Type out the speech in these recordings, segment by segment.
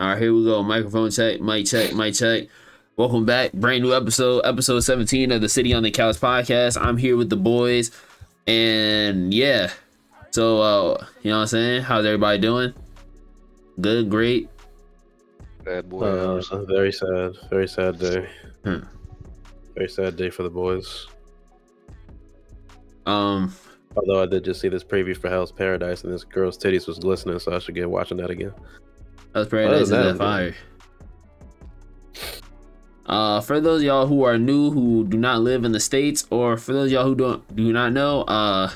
All right, here we go. Microphone check, mic check, mic check. Welcome back. Brand new episode, episode 17 of the Sitting on the Couch podcast. I'm here with the boys. And yeah. So uh, you know what I'm saying? How's everybody doing? Good, great. Bad boy. Uh, a very sad, very sad day. Hmm. Very sad day for the boys. Um, Although I did just see this preview for Hell's Paradise and this girl's titties was glistening, so I should get watching that again. That's Paradise is that fire. Uh, for those of y'all who are new, who do not live in the states, or for those of y'all who don't do not know, uh,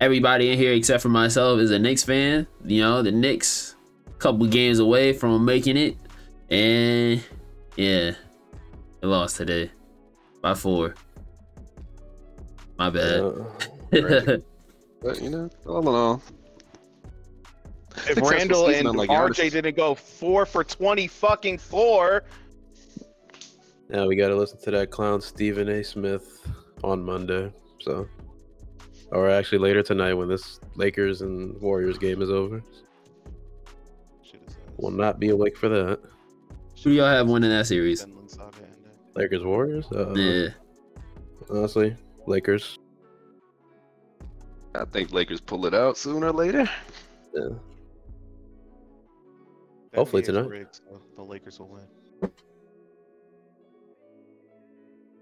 everybody in here except for myself is a Knicks fan. You know, the Knicks, couple games away from making it, and yeah, they lost today by four. My bad. Uh, Right. But you know, all in all, If Successful Randle season, and unlike RJ Giannis. didn't go four for twenty fucking four, now we got to listen to that clown Stephen A. Smith on Monday. So, or actually later tonight when this Lakers and Warriors game is over. Will not be awake for that. Who do y'all have winning that series? Finland saga ended. Lakers Warriors. Uh, Yeah, Honestly, Lakers. I think Lakers pull it out sooner or later. Yeah. The Hopefully tonight. rigged, so the Lakers will win.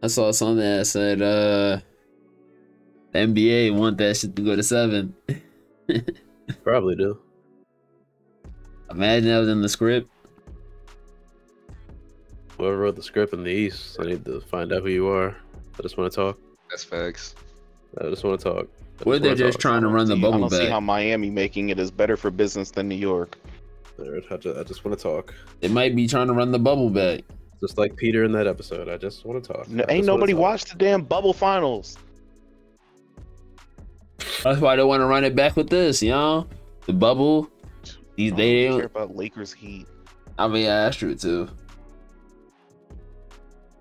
I saw something that said uh, the NBA want that shit to go to seven. Probably do. Imagine that was in the script. Whoever wrote the script in the East, I need to find out who you are. I just want to talk. That's facts. I just want to talk. I What if they're just talk. trying to run the See- I bubble don't see how? Miami making it is better for business than New York. I just, I just want to talk. They might be trying to run the bubble back. Just like Peter in that episode. I just want to talk. No, ain't nobody talk. watched the damn bubble finals. That's why they want to run it back with this, you know? The bubble. These I they don't care don't. about Lakers Heat. I mean, yeah, that's true too.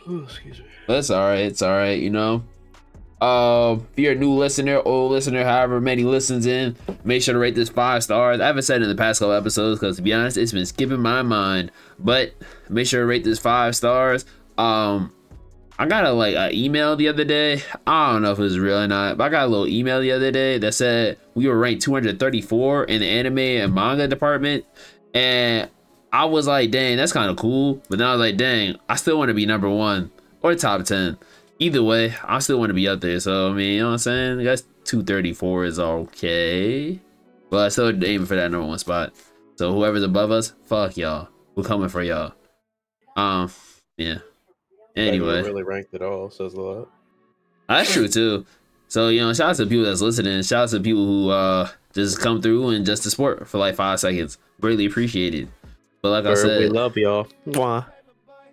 Oh, excuse me. That's all right. It's all right. You know. Uh, if you're a new listener, old listener, however many listens in, make sure to rate this five stars. I haven't said in the past couple episodes because to be honest, it's been skipping my mind. But make sure to rate this five stars. Um, I got a like an email the other day. I don't know if it was real or not, but I got a little email the other day that said we were ranked 234 in the anime and manga department, and I was like, dang, that's kind of cool. But then I was like, dang, I still want to be number one or top 10. Either way, I still want to be up there. So, I mean, you know what I'm saying? I guess 234 is okay. But I still aiming for that number one spot. So, whoever's above us, fuck y'all. We're coming for y'all. Um, yeah. Anyway, really ranked at all says a lot. that's true too. So, you know, shout out to people that's listening. Shout out to people who uh just come through and just to support for like five seconds. Greatly appreciated. But like I said, we love y'all. Mwah.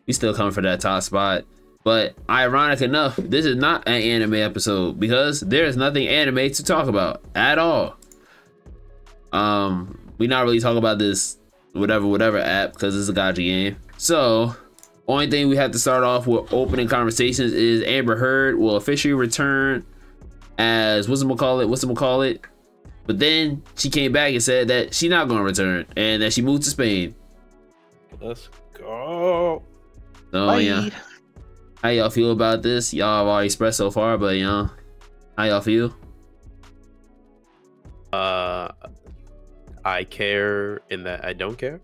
we still coming for that top spot. But ironic enough, this is not an anime episode because there is nothing anime to talk about at all. Um, we not really talk about this whatever whatever app because it's a gacha game. So, only thing we have to start off with opening conversations is Amber Heard will officially return as what's it call it? What's it call it? But then she came back and said that she's not going to return and that she moved to Spain. Let's go. Oh Bye. yeah. How y'all feel about this? Y'all have already expressed so far, but you know, how y'all feel? Uh, I care in that I don't care.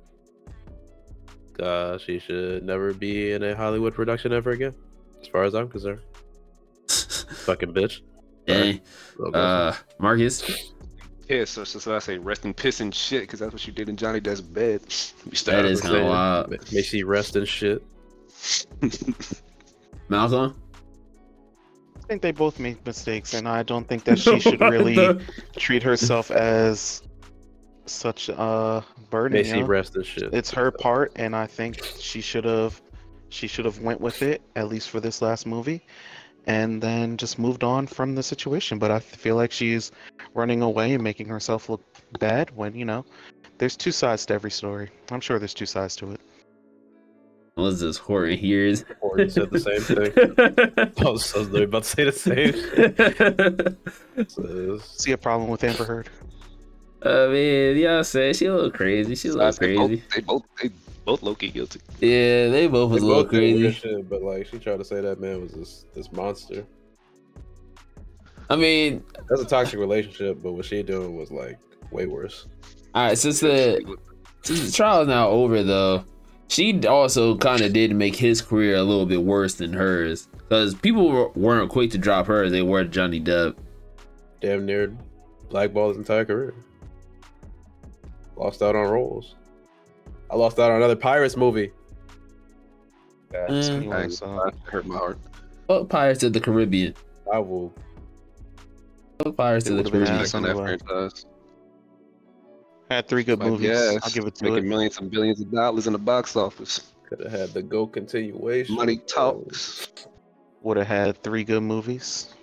Uh, she should never be in a Hollywood production ever again, as far as I'm concerned. Fucking bitch. Dang. Well, go Uh, Marcus, Piss. So, so, so I say rest in piss and shit because that's what you did in Johnny Depp's bed. You that started kind of wild. May she rest in shit. Malcolm, I think they both made mistakes, and I don't think that she should really treat herself as such a burden. May you she know? rest in shit. It's her part, and I think she should have she should have went with it at least for this last movie, and then just moved on from the situation. But I feel like she's running away and making herself look bad when you know there's two sides to every story. I'm sure there's two sides to it. What is this? Horton hears. Or said the same thing. I was, I was about to say the same. So, See a problem with Amber Heard? I mean, yeah, say she a little crazy. She a little Besides, they both, crazy. they both, they both low key guilty. Yeah, they both was They a little both did weird crazy. shit, but like she tried to say that man was this this monster. I mean, That's a toxic relationship, but what she doing was like way worse. all right, since the since the trial is now over, though, she also kind of did make his career a little bit worse than hers because people were- weren't quick to drop her as they were Johnny Depp. Damn near blackballed his entire career. Lost out on roles. I lost out on another Pirates movie. Yeah, Mm. anyways, hurt my heart. Fuck Pirates of the Caribbean. I will. Fuck Pirates It of the would've been Caribbean. Had three good Like, movies. yes, I'll give it to Making it. millions and billions of dollars in the box office. Could have had the go continuation. Money talks. Would have had three good movies,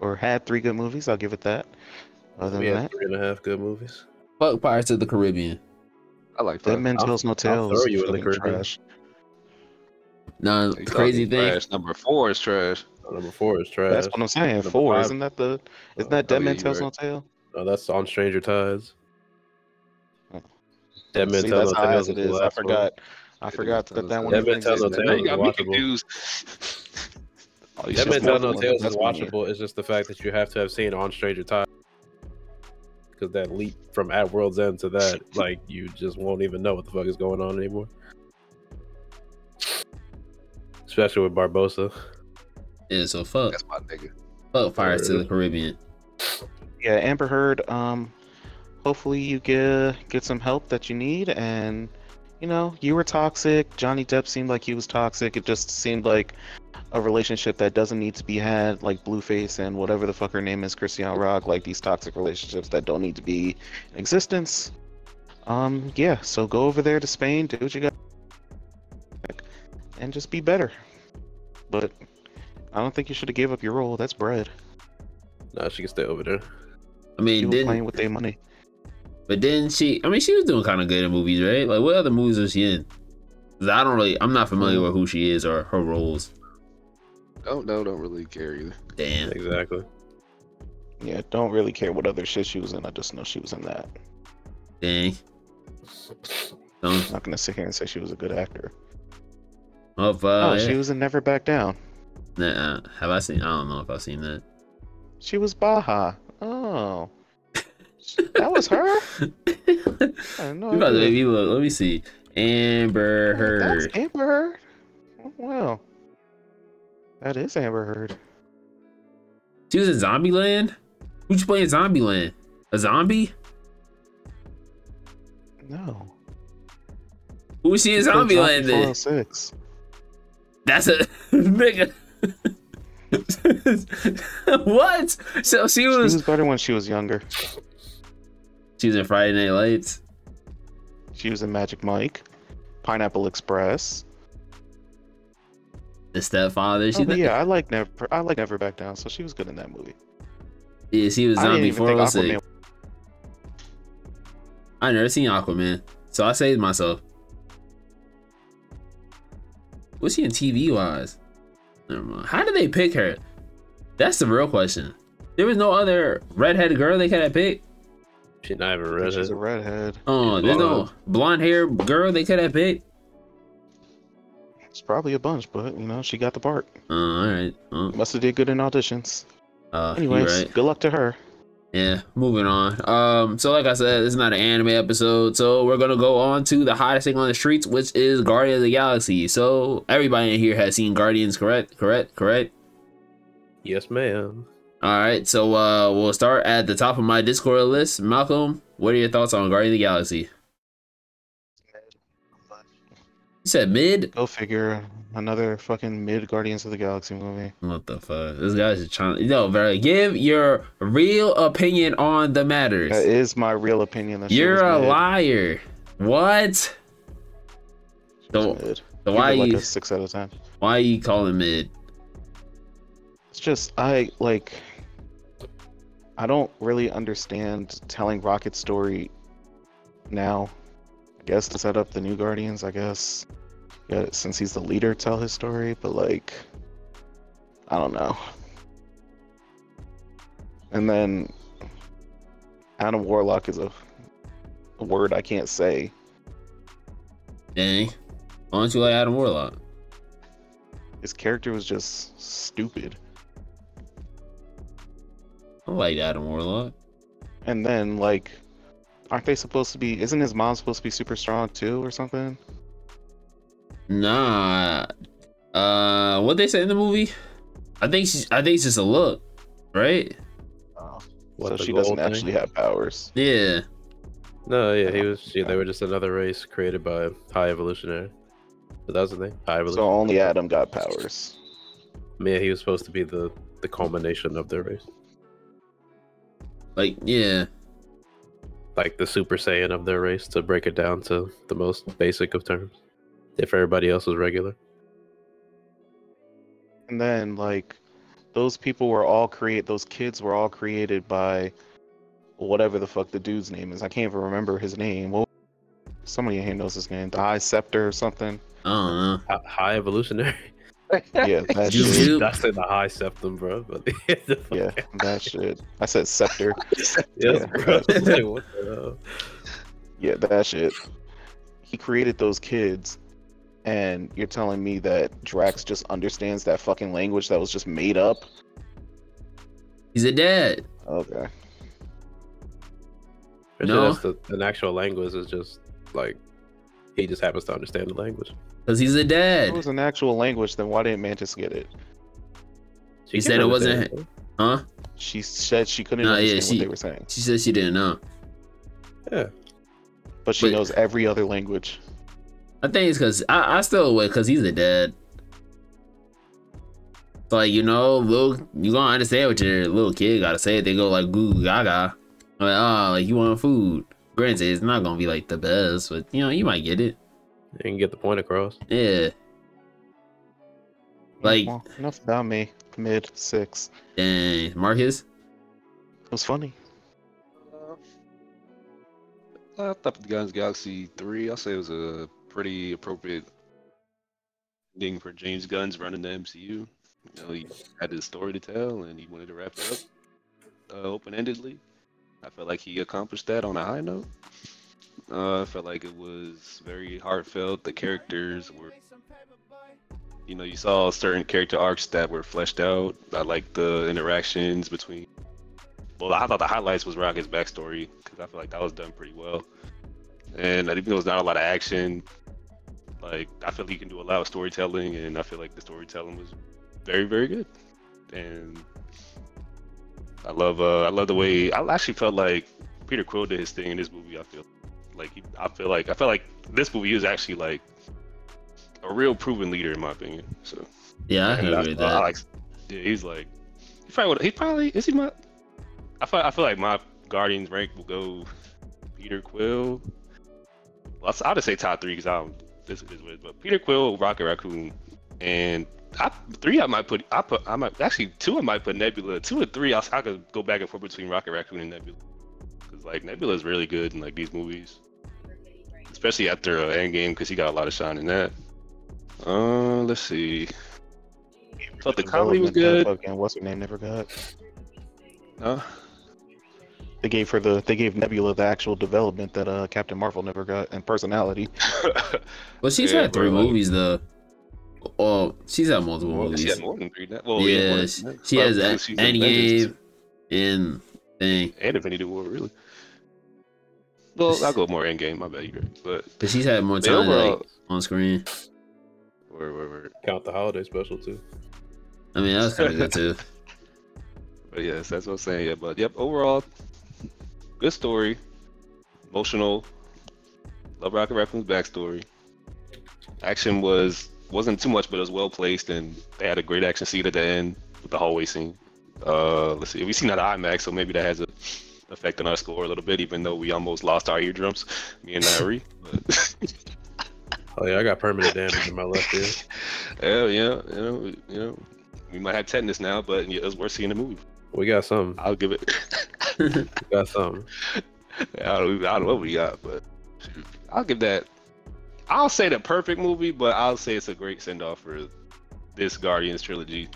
or had three good movies. I'll give it that. Other We than had that, three and a half good movies. Fuck Pirates of the Caribbean. I like Dead that. Man I'll- Tells No I'll Tales. throw you in the Caribbean. trash. No, They the crazy thing. trash. Number four is trash. Oh, number four is trash. That's what I'm saying. Number Four, five- isn't that the? Isn't Oh, that Dead yeah, Man Tells. No Tale? No, that's on Stranger Tides. Dead Man See, Tells that's No high Tales as it was the is. I forgot. I forgot Tells that that one. Dead Man even Tells No existed. Tales is you got me watchable. confused. Oh, you Dead should Man Tells No one. one. Tales is That's one year. watchable. It's just the fact that you have to have seen on Stranger Tides. Because that leap from At World's End to that, like, you just won't even know what the fuck is going on anymore. Especially with Barbossa. Yeah, so fuck. That's my nigga. Fuck Pirates of the Caribbean. Yeah, Amber Heard. Um, hopefully you get get some help that you need, and you know you were toxic. Johnny Depp seemed like he was toxic. It just seemed like a relationship that doesn't need to be had, like Blueface and whatever the fuck her name is, Chrisean Rock. Like these toxic relationships that don't need to be in existence. Um, yeah. So go over there to Spain, do what you got, and just be better. But I don't think you should have gave up your role. That's bread. Nah, she can stay over there. I mean, People didn't playing with their money. But then she? I mean, she was doing kind of good in movies, right? Like, what other movies was she in? I don't really. I'm not familiar mm. with who she is or her roles. Don't no, don't really care either. Damn. Exactly. Yeah, don't really care what other shit she was in. I just know she was in that. Dang. I'm Don't. gonna sit here and say she was a good actor. Oh, oh, fuck. she was in Never Back Down. Nah, have I seen? I don't know if I've seen that. She was Baja. Oh, that was her. I no you about to make me look. Let me see. Amber Oh, Heard. That's Amber Heard. Oh, wow. That is Amber Heard. She was in Zombieland. Who'd you play in Zombieland? A zombie? No. Who was she in Zombieland? Then? 406. That's a nigga. what? So she was. She was better when she was younger. She was in Friday Night Lights. She was in Magic Mike, Pineapple Express. The stepfather. She Oh, yeah, I like Never. I like Never Back Down. So she was good in that movie. yeah, she was zombie think 406. Aquaman. I never seen Aquaman, so I saved myself. What's she in TV wise? Never mind. How did they pick her? That's the real question. There was no other redheaded girl they could have picked. She's not even I think She's redhead. a redhead. Oh, there's no blonde hair girl they could have picked. It's probably a bunch, but you know she got the part. Oh, all right. Oh, Must have did good in auditions. uh, Anyways, right. good luck to her. Yeah, moving on. Um, so like I said, this is not an anime episode, so we're gonna go on to the hottest thing on the streets, which is Guardians of the Galaxy. So everybody in here has seen Guardians, correct? Correct? Correct? Yes, ma'am. All right, so uh, we'll start at the top of my Discord list. Malcolm, what are your thoughts on Guardians of the Galaxy? You said mid. Go figure. Another fucking mid Guardians of the Galaxy movie. What the fuck? This guy's just trying. You know, bro. Give your real opinion on the matters. That is my real opinion. That You're a mid. liar. What? So- mid. So why it like you a six out of ten. why are you calling mid? It's just I like. I don't really understand telling Rocket's story now. I guess to set up the new Guardians. I guess. Yeah, since he's the leader, tell his story. But like, I don't know. And then Adam Warlock is a a word I can't say. Dang. Why don't you like Adam Warlock? His character was just stupid. I like Adam Warlock. And then like, aren't they supposed to be? Isn't his mom supposed to be super strong too, or something? Nah. Uh, what they say in the movie? I think she's. I think it's just a look, right? Oh. What, so she doesn't thing? actually have powers. Yeah. No, yeah, he was. Yeah, they were just another race created by High Evolutionary. But that was the thing. High Evolution. So only Adam got powers. yeah, he was supposed to be the the culmination of their race, Like, yeah. like the Super Saiyan of their race, to break it down to the most basic of terms. If everybody else was regular, And then like, those people were all create. Those kids were all created by whatever the fuck the dude's name is. I can't even remember his name. What? Somebody in here knows his name. The High Scepter or something. I don't know. High Evolutionary. Yeah, that Juju. shit. Dude. That's in the High Septum, bro. But the Yeah, that shit. I said Scepter. Yes, Yeah. bro. Like, what the hell? Yeah, that shit. He created those kids, and you're telling me that Drax just understands that fucking language that was just made up? He's a dad. Okay. For No. sure, that's the, an actual language is just like he just happens to understand the language. Because he's a dad. If it was an actual language, then why didn't Mantis get it? She He said it wasn't- it, Huh? She said she couldn't Nah, yeah, understand she- what they were saying, She said she didn't know. Yeah, but she But- knows every other language. I think it's because I, I still would because he's a dad. It's like you know, little you gonna understand what your little kid gotta say. They go like goo goo gaga, like oh, like you want food. Granted, it's not gonna be like the best, but you know you might get it. you can get the point across. Yeah, Like- well, enough about me. Mid six. dang, Marcus. It was funny. Uh, I thought the Guns Galaxy 3, I'll say it was a pretty appropriate ending for James Gunn's running the MCU. You know, he had his story to tell and he wanted to wrap it up uh, open endedly. I felt like he accomplished that on a high note. Uh, I felt like it was very heartfelt. The characters were, you know, you saw certain character arcs that were fleshed out. I like the interactions between well, I thought the highlights was Rocket's backstory because I feel like that was done pretty well. And even though there's not a lot of action, like I feel he can do a lot of storytelling, and I feel like the storytelling was very, very good. And I love, uh, I love the way I actually felt like Peter Quill did his thing in this movie. I feel like he, I feel like I felt like this movie is actually like a real proven leader in my opinion. So Yeah, I agree with I that. like, yeah, he's like, he probably would. He probably is he my. I feel I feel like my Guardians rank will go Peter Quill. Well, I'll, I'll just say top three because I don't. This is what it is, but Peter Quill, Rocket Raccoon, and I, three I might put. I put. I might actually two I might put Nebula. Two or three I, I could go back and forth between Rocket Raccoon and Nebula because like Nebula is really good in like these movies, especially after uh, Endgame because he got a lot of shine in that. Uh, let's see. Thought the comedy was good. that Fucking what's her name never got. Huh? They gave her the they gave Nebula the actual development that uh Captain Marvel never got and personality. Well, she's Yeah, had three bro, like- movies though. Oh, she's had multiple Well, movies. she had more than three. now. Well, yeah, yeah, than she, that. she has because Endgame Avengers and thing. and Infinity War, really. Well, I'll go more Endgame. My bad, you're right. But But she's had more time overall, like, on screen. where, where, where. Count the holiday special too. I mean, that was kind of good too. But yes, that's what I'm saying. Yeah, but yep, overall, good story, emotional. Love Rocket Raccoon's backstory. Action was wasn't too much, but it was well placed, and they had a great action scene at the end with the hallway scene. Uh, let's see, we seen that at IMAX, so maybe that has a effect on our score a little bit, even though we almost lost our eardrums, me and Nari. But Oh yeah, I got permanent damage in my left ear. hell yeah, you know, you know, we might have tetanus now, but yeah, it was worth seeing the movie. We got some. I'll give it. We got some. I don't, I don't know what we got, but I'll give that. I'll say the perfect movie, but I'll say it's a great send off for this Guardians trilogy.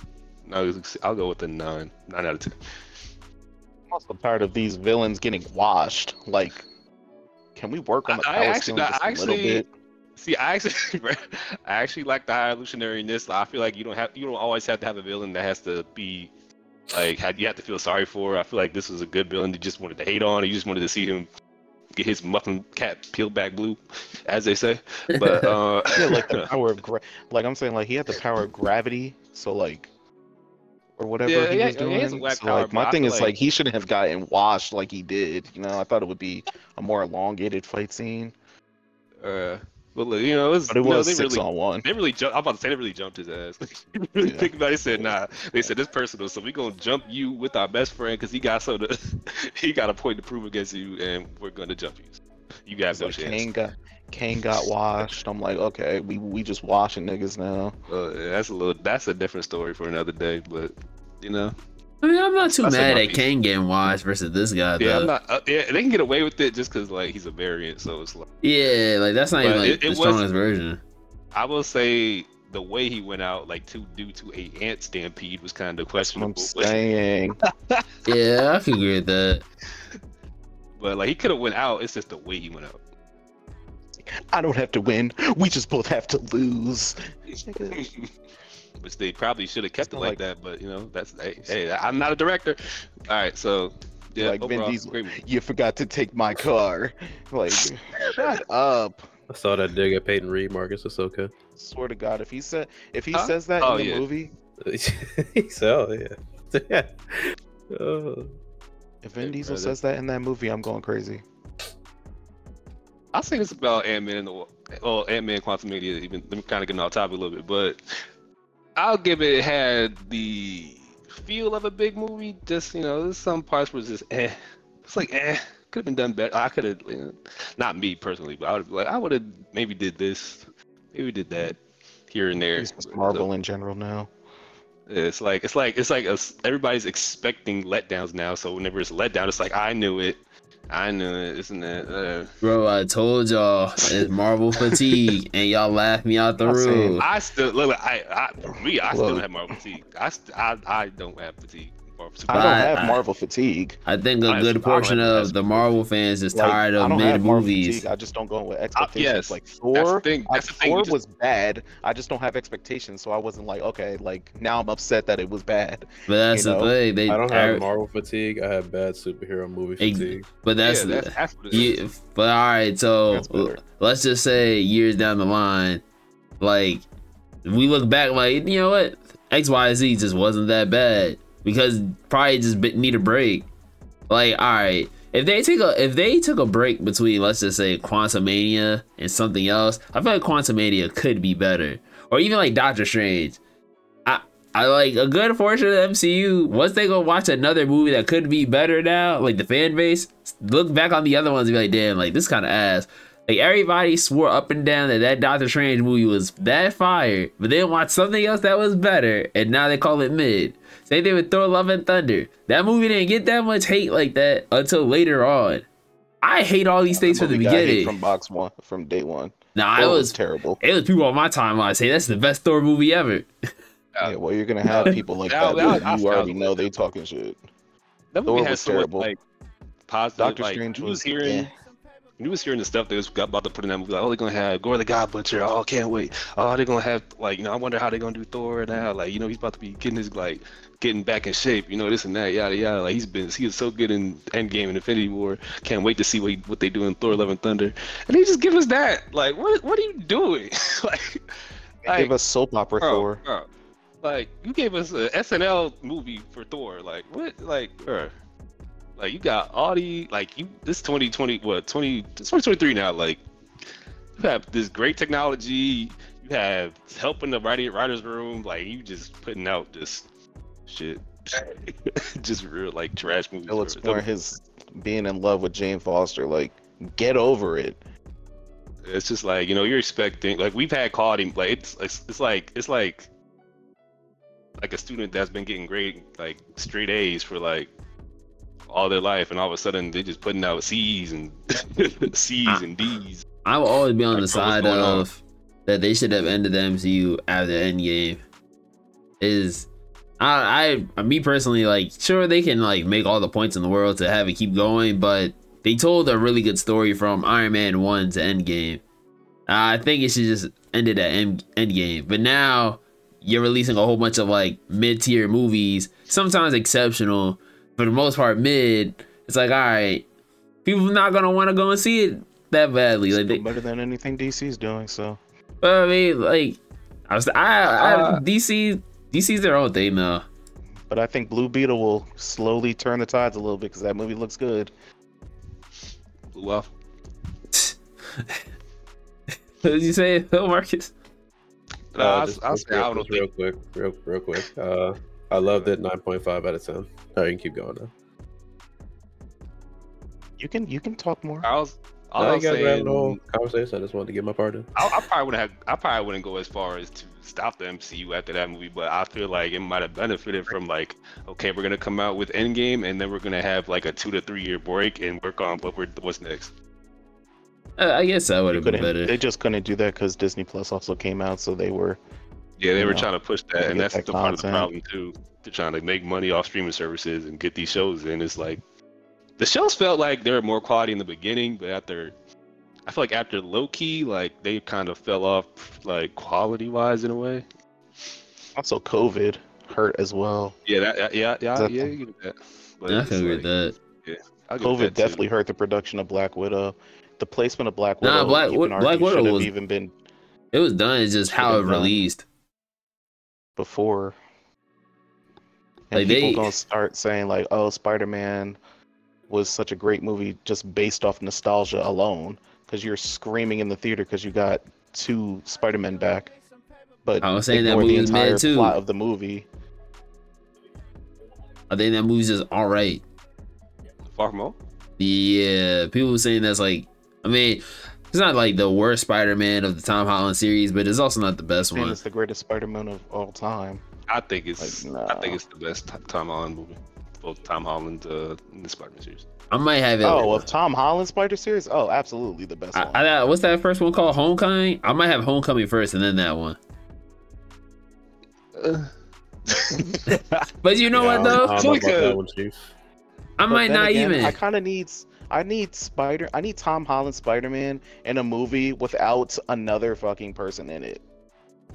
No, I'll go with a nine, nine out of ten. I'm also tired of these villains getting washed. Like Can we work on the I- I actually- I a little actually- bit? See, I actually, I actually like the high evolutionariness. I feel like you don't have, you don't always have to have a villain that has to be, like, you have to feel sorry for. I feel like this was a good villain. You just wanted to hate on. You just wanted to see him get his muffin cap peeled back blue, as they say. But uh, Yeah, like the power of gra- like I'm saying, like he had the power of gravity, so like or whatever Yeah, he yeah, was yeah, he doing. has a whack so, power, like but my thing is like- like he shouldn't have gotten washed like he did. You know, I thought it would be a more elongated fight scene, uh, but look, you know, it was, but it you know, was they six really, on one. They really jumped. I'm about to say they really jumped his ass. really Yeah. think about it. They said, nah. They said this personal, so we gonna jump you with our best friend because he got so to, he got a point to prove against you, and we're gonna jump you. You got It's no like chance. Kang got Kang got washed. I'm like, okay, we we just washing niggas now. Uh, that's a little. That's a different story for another day. But you know, I mean, I'm not too That's mad at piece. Kang getting washed versus this guy. yeah, though. I'm not. Uh, yeah, they can get away with it just because like he's a variant. So it's like Yeah, like that's not even like it- it the was- strongest version. I will say the way he went out, like to due to a ant stampede, was kind of questionable. I'm questionable. saying, Yeah, I can agree with that. But like he could have went out. It's just the way he went out. I don't have to win. We just both have to lose. Nigga. Which they probably should have kept it like, like- that, but you know, that's hey, hey, I'm not a director. All right, so yeah, Like Vin Diesel. You forgot to take my car. Like, shut up. I saw that dig at Peyton Reed, Marcus. It's okay. Swear to God, if he said if he Huh? says that Oh, in the yeah. movie, so oh, yeah, yeah. Oh. if Vin Yeah, Diesel brother. says that in that movie, I'm going crazy. I think it's about Ant Man and the well, Ant Man Quantumania. Even let me kind of get off topic a little bit, but I'll give it, it had the feel of a big movie. Just you know, there's some parts where it's just eh. It's like eh, could have been done better. I could have, you know, not me personally, but I would like I would have maybe did this, maybe did that here and there. It's just So- Marvel in general now. It's like it's like it's like us everybody's expecting letdowns now. So whenever it's a letdown, it's like I knew it, I knew it, isn't it? Uh, Bro, I told y'all it's Marvel fatigue, and y'all laughed me out the I'm saying, room. I still look. I, I for me, I still have Marvel fatigue. I, st- I I don't have fatigue. Or I don't have I- Marvel fatigue. I think a I- I good portion of the Marvel fans is Like, tired of don't mid movies. I just don't go in with uh, expectations. yes. Like That's Thor, the thing. That's the thing. Thor just- was bad. I just don't have expectations, so I wasn't like, okay, like now I'm upset that it was bad. But that's you the know, thing. They, I don't have Marvel fatigue. I have bad superhero movie fatigue. But that's, yeah, that's, that's what it is. you, but all right. So That's better. l- let's just say years down the line, like we look back, like you know what, X Y Z just wasn't that bad because probably just need a break. Like all right, if they take a if they took a break between let's just say Quantum Mania and something else, I feel like Quantum Mania could be better, or even like Doctor Strange. I I like a good portion of the MCU. Once they go watch another movie that could be better now, like the fan base, look back on the other ones and be like, damn, like this kind of ass. Like everybody swore up and down that that Doctor Strange movie was that fire, but then watched something else that was better, and now they call it mid. Same thing with Thor: Love and Thunder. That movie didn't get that much hate like that until later on. I hate all these things from the Movie got hit beginning. from box one, from day one. Nah, Thor it was was terrible. it was people on my timeline saying that's the best Thor movie ever. Yeah, well, you're gonna have people like That- that. that- you already know they talking shit. That Thor movie had was so much terrible. like positive. Doctor like, Strange you was was hearing. eh. You was hearing the stuff they was about to put in that movie. Like, oh, they're gonna have Gorr the God Butcher. Oh, can't wait. Oh, they're gonna have like, you know, I wonder how they're gonna do Thor now. Like, you know, he's about to be getting his like, getting back in shape. You know, this and that, yada yada. Like, he's been, he was so good in Endgame and Infinity War. Can't wait to see what he, what they do in Thor: Love and Thunder. And he just give us that. Like, what what are you doing? like, They Give us soap opera bro, Thor. bro, like you gave us a SNL movie for Thor. Like what? Like, bro. Like you got all the like you this 2020 what 20 it's 2023 now. Like you have this great technology. You have helping the writing writers room. Like you just putting out just shit. just real like trash movies. Still bro. exploring his being in love with Jane Foster. Like, get over it. It's just like you know you're expecting like we've had quality like it's it's, it's like it's like like a student that's been getting great like straight A's for like all their life and all of a sudden they're just putting out C's and C's Ah. and D's. I will always be on Like, the side going on? of that they should have ended the MCU after Endgame. Is I, I me personally like sure they can like make all the points in the world to have it keep going, but they told a really good story from Iron Man one to Endgame. Uh, I think it should just ended at End Endgame. But now you're releasing a whole bunch of like mid tier movies, sometimes exceptional, for the most part mid. It's like, all right, people not gonna want to go and see it that badly. Like, they, better than anything DC's doing. So but I mean, like, I was, I, I Uh, DC, DC's their own day now. But I think Blue Beetle will slowly turn the tides a little bit because that movie looks good. Well. what did you say, Marcus? No, Uh, I, just- I, just say I real, don't real think. quick, real, real quick. Uh, I loved it. Nine point five out of ten. All right, you can keep going now. You can you can talk more. I was. All I you was guys were having saying, a whole conversation. I just wanted to get my part in. I, I probably wouldn't have. I probably wouldn't go as far as to stop the MCU after that movie, but I feel like it might have benefited from like, okay, we're gonna come out with Endgame, and then we're gonna have like a two to three year break and work on what we're what's next. Uh, I guess that would have been better. They just couldn't do that because Disney Plus also came out, so they were. Yeah, they were know, trying to push that, and that's that the part of the problem too. They're trying to make money off streaming services and get these shows in. It's like the shows felt like they were more quality in the beginning, but after I feel like after Loki, like they kind of fell off like quality wise in a way. Also, COVID hurt as well. Yeah, that, yeah, yeah, That- yeah, you get that. But Yeah, I can agree like- with that. I'll COVID that too. definitely hurt the production of Black Widow. The placement of Black Widow. Nah, Widow. Black you can Black Widow was- even been It was done. It's just how it released. before. And Like, people they- gonna start saying like, "Oh, Spider-Man was such a great movie just based off nostalgia alone," because you're screaming in the theater because you got two Spider-Men back. But I was saying that ignore the movie was mad, entire too. plot of the movie. I think that movie's just all right. Far from home. Yeah, people were saying that's like, I mean, it's not like the worst Spider-Man of the Tom Holland series, but it's also not the best one. it's the greatest Spider-Man of all time. I think it's Like, I think it's the best T- Tom Holland movie. Both Tom Holland uh, and the Spider-Man series. I might have it. Oh, of Tom Holland Spider series? Oh, absolutely the best I, one. I, what's that first one called? Homecoming. I might have Homecoming first, and then that one. But you know Yeah, what though? I It's don't like about a- that one, I might not again, even. I kind of needs. I need Spider. I need Tom Holland Spider Man in a movie without another fucking person in it.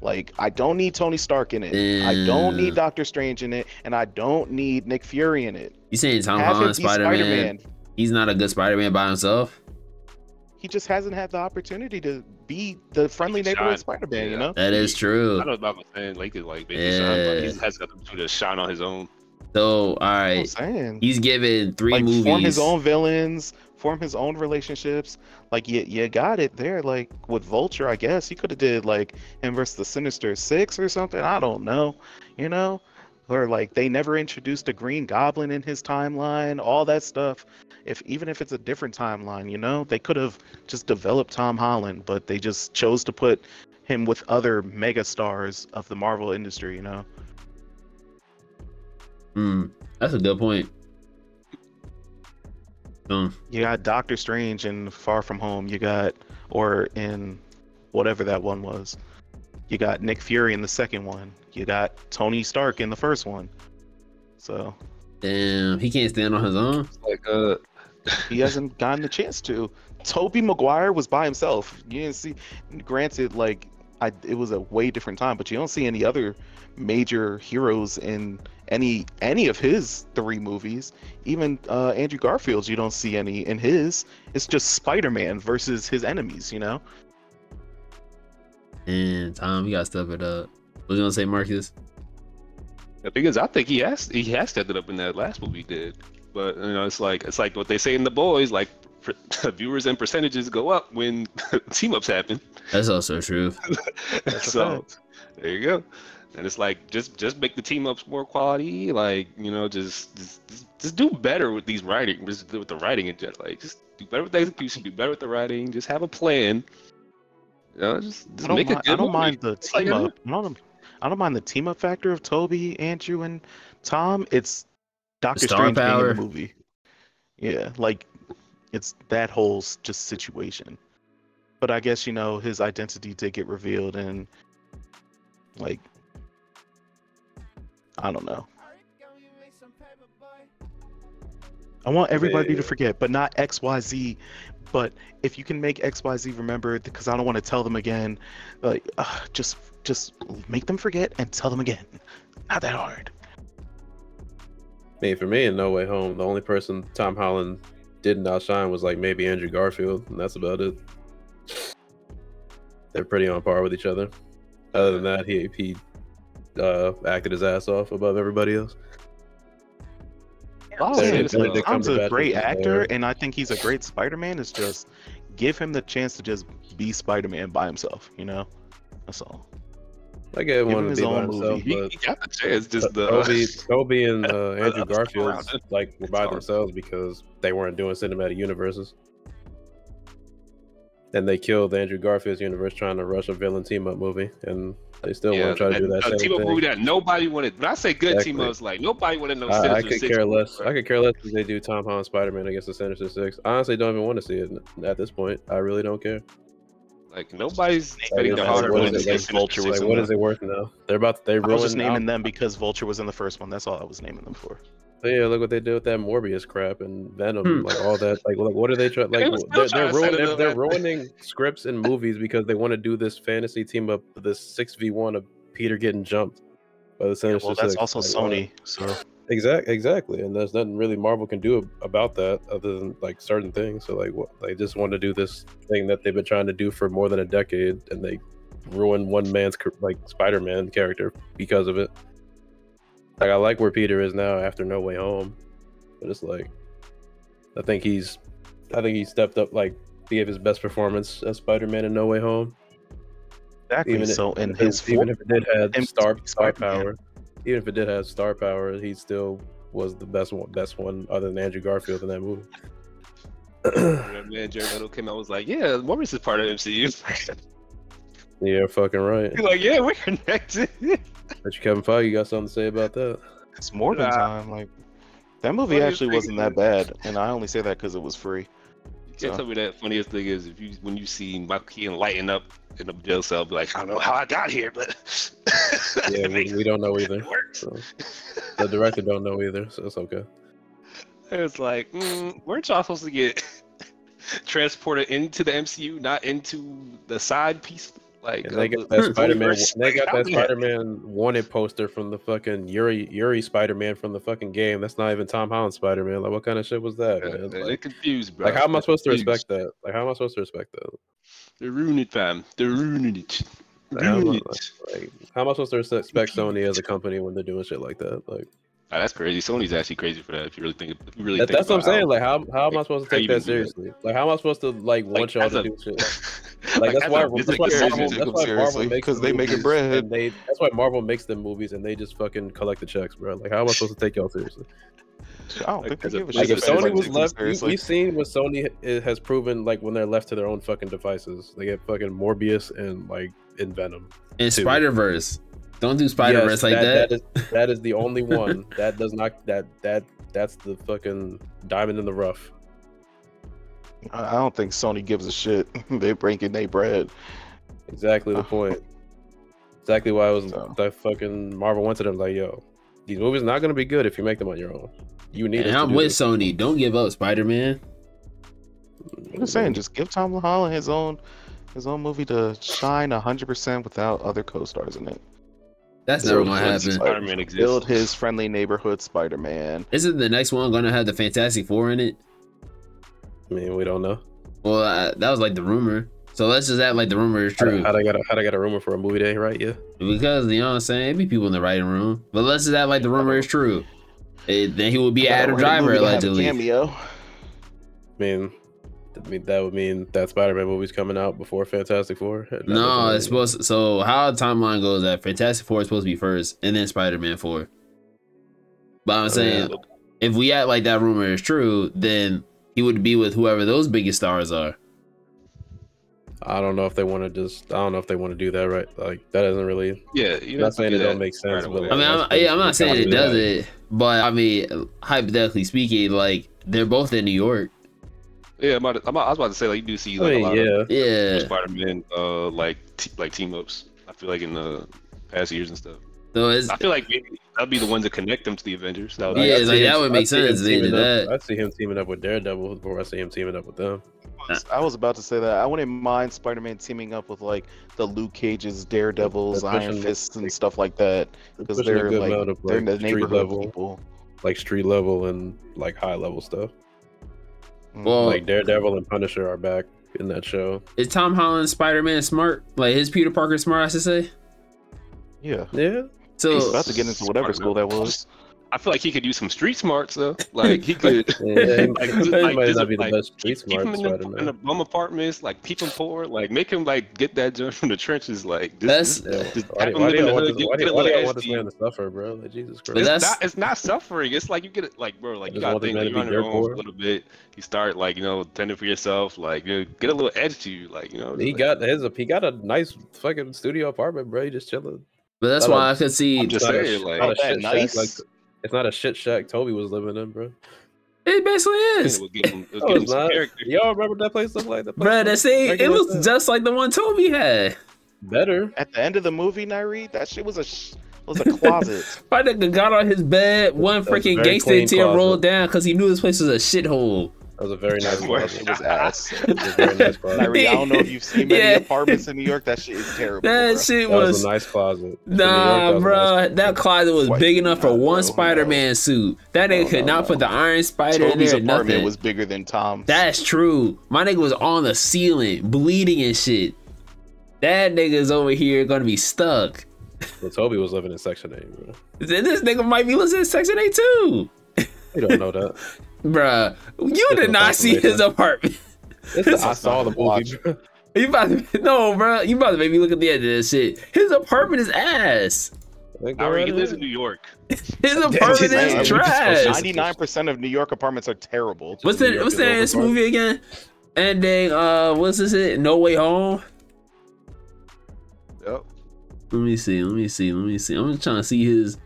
Like I don't need Tony Stark in it. I don't need Doctor Strange in it, and I don't need Nick Fury in it. You saying Tom Have Holland Spider-Man? Spider-Man. He's not a good Spider-Man by himself. He just hasn't had the opportunity to be the friendly Shine. neighborhood Spider Man. You know. That is true. I know about my saying like it's like basically shine, but he has got the opportunity to shine on his own. So all I'm saying. he's given three like movies. form his own villains, form his own relationships. Like you, you got it there. Like with Vulture, I guess he could have did like him versus the Sinister Six or something. I don't know, you know, or like they never introduced a Green Goblin in his timeline. All that stuff. If even if it's a different timeline, you know, they could have just developed Tom Holland, but they just chose to put him with other mega stars of the Marvel industry. You know. Hmm, that's a good point. Um, You got Doctor Strange in Far From Home. You got, or in whatever that one was. You got Nick Fury in the second one. You got Tony Stark in the first one. So damn, he can't stand on his own. Like uh, he hasn't gotten the chance to. Tobey Maguire was by himself. You didn't see. Granted, like I, it was a way different time, but you don't see any other major heroes in any any of his three movies. Even uh, Andrew Garfield's, you don't see any in his. It's just Spider-Man versus his enemies. You know. And Tom, you gotta step it up. What you gonna say, Marcus? the thing is, I think he has he has stepped it up in that last movie he did. But you know, it's like it's like what they say in the boys, like viewers and percentages go up when team ups happen. That's also true. That's so there you go. And it's like just just make the team ups more quality. Like you know, just just, just, just do better with these writing, just with the writing in general. Like just do better with the execution, do better with the writing. Just have a plan. You know, just, I just don't, make mind, a good I don't movie. mind the That's all you team gotta up. I don't, I don't mind the team up factor of Tobey, Andrew, and Tom. It's Doctor star Strange being in the movie. Yeah, like it's that whole just situation. But I guess you know his identity did get revealed, and like I don't know. I want everybody Yeah. to forget, but not X Y Z. But if you can make X Y Z remember, because I don't want to tell them again, like uh, just just make them forget and tell them again. Not that hard. I mean, for me, in No Way Home, the only person Tom Holland didn't outshine was like maybe Andrew Garfield, and that's about it. They're pretty on par with each other. Other than that, he he uh, acted his ass off above everybody else. Oh, Yeah, yeah, Benedict Tom's a great there. actor, and I think he's a great Spider-Man. It's just give him the chance to just be Spider-Man by himself. You know, that's all. I get Give one him to his be by own himself, movie. He, but he got the chance, just the Tobey, Tobey and uh, Andrew I'm Garfield like were by Sorry. themselves because they weren't doing cinematic universes. And they killed Andrew Garfield's universe trying to rush a villain team up movie, and they still want to try to do that a uh, same team up thing. movie that nobody wanted. When I say good Exactly. team ups, like nobody wanted no. I, I could Six care less. bro. I could care less if they do Tom Holland Spider Man against the Sinister Six. I honestly don't even want to see it at this point. I really don't care. Like nobody's Like, spending the what hard is money it, to like, get Vulture was Like, in what the- is it worth now? They're about they I was just naming Al- them because Vulture was in the first one. That's all I was naming them for. Yeah, look what they did with that Morbius crap and Venom, Hmm. like all that. Like, like what are they trying? Like, they're, trying they're, to set ruin, they're, they're ruining scripts and movies because they want to do this fantasy team up, this six v one of Peter getting jumped by the Yeah, Sinister well, that's Six. also Like, Sony. So Exactly, exactly, and there's nothing really Marvel can do about that other than like certain things. So like, what they just want to do this thing that they've been trying to do for more than a decade, and they ruin one man's like Spider-Man character because of it. Like, I like where Peter is now after No Way Home, but it's like, I think he's, I think he stepped up. Like, he gave his best performance as Spider-Man in No Way Home. exactly. Even so in If- his even if it did have star star power, even if it did have star power, he still was the best one, best one other than Andrew Garfield in that movie. When man Jared Leto came out, was like, yeah, Morbius is part of MCU. yeah, fucking right. He's like, yeah, we're connected. But you, Kevin Feige, you got something to say about that? it's more than Nah. time. Like that movie Funniest actually thing wasn't that bad, and I only say that because it was free. You can't So- tell me that funniest thing is if you when you see Michael Keaton lighting up in the jail cell, be like, I don't know how I got here, but Yeah, we, we don't know either. So, the director don't know either, so it's okay. It's like, mm, weren't y'all supposed to get transported into the MCU, not into the side piece? Like, And uh, they got that Spider-Man. They got that Spider-Man wanted poster from the fucking Yuri Yuri Spider-Man from the fucking game. That's not even Tom Holland Spider-Man. Like, what kind of shit was that, Yeah, man? Like, confused, bro. like, how am I supposed to respect that? Like, how am I supposed to respect that? They're ruining it, fam. They're ruining it. Like, how, am I, it. like, how am I supposed to respect Sony as a company when they're doing shit like that? Like, Ah, that's crazy. Sony's actually crazy for that. If you really think, if you really that, think that's what I'm about how- saying. Like, how how am I supposed to take that do that. seriously? Like, how am I supposed to like want Like, y'all to a- do shit? Like, like, that's why a that's why Marvel, take that's why Marvel seriously, makes 'cause they making movies bread. And they that's why Marvel makes the movies and they just fucking collect the checks, bro. Like, how am I supposed to take y'all seriously? I don't Like, think they as give a as Like, if Sony was left, we, we've seen what Sony has proven. Like when they're left to their own fucking devices, they get fucking Morbius and like in Venom. And Spider Verse. Don't do Spider Verse Yes, like that. That is, that is the only one that does not that that that's the fucking diamond in the rough. I I don't think Sony gives a shit. They're breaking their bread. Exactly the Uh, point. Exactly why I was So. that fucking Marvel went to them like, yo, these movies not gonna be good if you make them on your own. You need. and to I'm with this. Sony. Don't give up, Spider Man. I'm just saying, just give Tom Holland his own his own movie to shine hundred percent without other co-stars in it. That's Zero never gonna happen. Spider-Man exists. Build his friendly neighborhood Spider-Man. Isn't the next one gonna have the Fantastic Four in it? I mean, we don't know. Well, uh, that was like the rumor. So let's just act like the rumor is true. How I got a, how I got a rumor for a movie day, right? Yeah. Because you know what I'm saying, it be people in the writing room. But let's just act like the rumor is true. It, then he would be Adam Driver allegedly. Cameo. I mean, I mean, that would mean that Spider-Man movie's coming out before Fantastic Four. No, it's supposed. To, so how the timeline goes that Fantastic Four is supposed to be first, and then Spider Man Four. But I'm Oh, saying, yeah. if we act like that rumor is true, then he would be with whoever those biggest stars are. I don't know if they want to just. I don't know if they want to do that right. Like that doesn't really. Yeah, you Not know, saying it don't make sense, but I mean, I'm, that's yeah, I'm not saying it doesn't, but I mean, hypothetically speaking, like they're both in New York. Yeah, I'm about to, I'm about, I was about to say like you do see I like mean, a lot of Yeah, Spider-Man uh like t- like team ups. I feel like in the past years and stuff. So it's I feel like maybe that'd be the ones that connect them to the Avengers. That would Yeah, I'd see like, him- that would make I'd sense if they teaming up- that. I'd see him teaming up with Daredevil before I see him teaming up with them. I was about to say that. I wouldn't mind Spider-Man teaming up with like the Luke Cages, Daredevils, They're Iron pushing, Fists, and stuff like that. Because they're like amount of, they're like, the neighborhood level. people. like street level and like high level stuff. Mm. well, like Daredevil and Punisher are back in that show. is Tom Holland Spider Man smart? Like his Peter Parker smart, I should say. yeah, Yeah, So he's about to get into whatever school that was. I feel like he could use some street smarts though. Like he could. yeah he, Like, he like, might just, not be the best street keep smart him in the, in the bum apartments, like keep him poor, like make him like get that joint from the trenches, like That's- just, just Why, have do- him why live do in you want hood, this, get, why do a you- why do you want this SD. man to suffer, bro? Like Jesus Christ. It's that's- not, it's not suffering. It's like you get it, like bro, like you gotta want think man like you're on your own for a little bit. You start like you know tending for yourself, like you know, get a little edge to you, like you know. He like, got his. He got a nice fucking studio apartment, bro. He just chilling. but that's why I could see I'm just It's saying, like- not that nice. Shack like it's not a shit shack Tobey was living in, bro. it basically is. will give him, it will No, give him it's some not. character. Y'all remember that place looked like? The place Bruh, looked that same it was looks just like the one Tobey had. better. At the end of the movie, Nairi, that shit was a sh- was a closet. My nigga got on his bed, one That was a freaking very gangster clean tail closet. rolled down because he knew this place was a shithole. That was a very nice it closet. was ass. It was a very nice closet. Nairi, I don't know if you've seen many Yeah. apartments in New York. That shit is terrible. That bruh. shit That was, was a nice closet. For New York, Nah, that bro, nice closet. that closet was Quite big enough for not, one bro. Spider-Man suit. That nigga No, could no, not no. put the Iron Spider in Tobey's there. apartment Nothing. was bigger than Tom's. That's true. My nigga was on the ceiling, bleeding and shit. That nigga's over here gonna be stuck. Well, Tobey was living in Section Eight, bro. This nigga might be listening to Section 8 too. You don't know that. Bruh, you This did not see his apartment. It's the, I saw the movie. You about to no, bro. You about to make me look at the end of this shit. His apartment is ass. Like, go Alright, he lives in. New York. His apartment is trash. Ninety-nine percent of New York apartments are terrible. What's New the what's is the name of this movie again? Ending. Uh, what's this? It No Way Home. Yep. Let me see. Let me see. Let me see. I'm just trying to see his.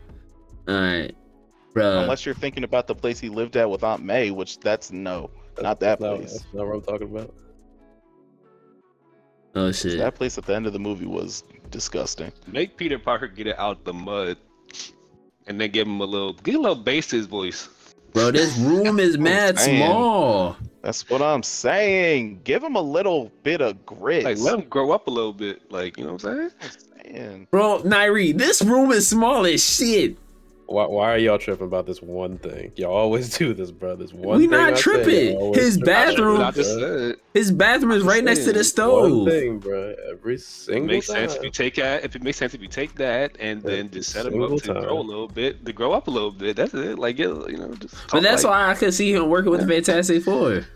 All right, bro. Unless you're thinking about the place he lived at with Aunt May, which that's no, not that No, place. that's not what I'm talking about. oh shit, That place at the end of the movie was disgusting. Make Peter Parker get it out the mud, and then give him a little, get a little bass his voice. bro. This room is mad small. That's what I'm saying. Give him a little bit of grit. Like let him grow up a little bit. Like you know what I'm saying? Man, Bro, Nairi, this room is small as shit. Why, why are y'all tripping about this one thing? Y'all always do this, bro. This one We thing not I tripping. y'all His trip bathroom- I just bro. said. His bathroom is right next to the saying, One stove. thing, bro. Every It single makes time. sense if you take that. If it makes sense if you take that and then just set him up to grow a little bit, to grow up a little bit. That's it. Like you know, just. But that's like, why I could see him working with the Fantastic Four.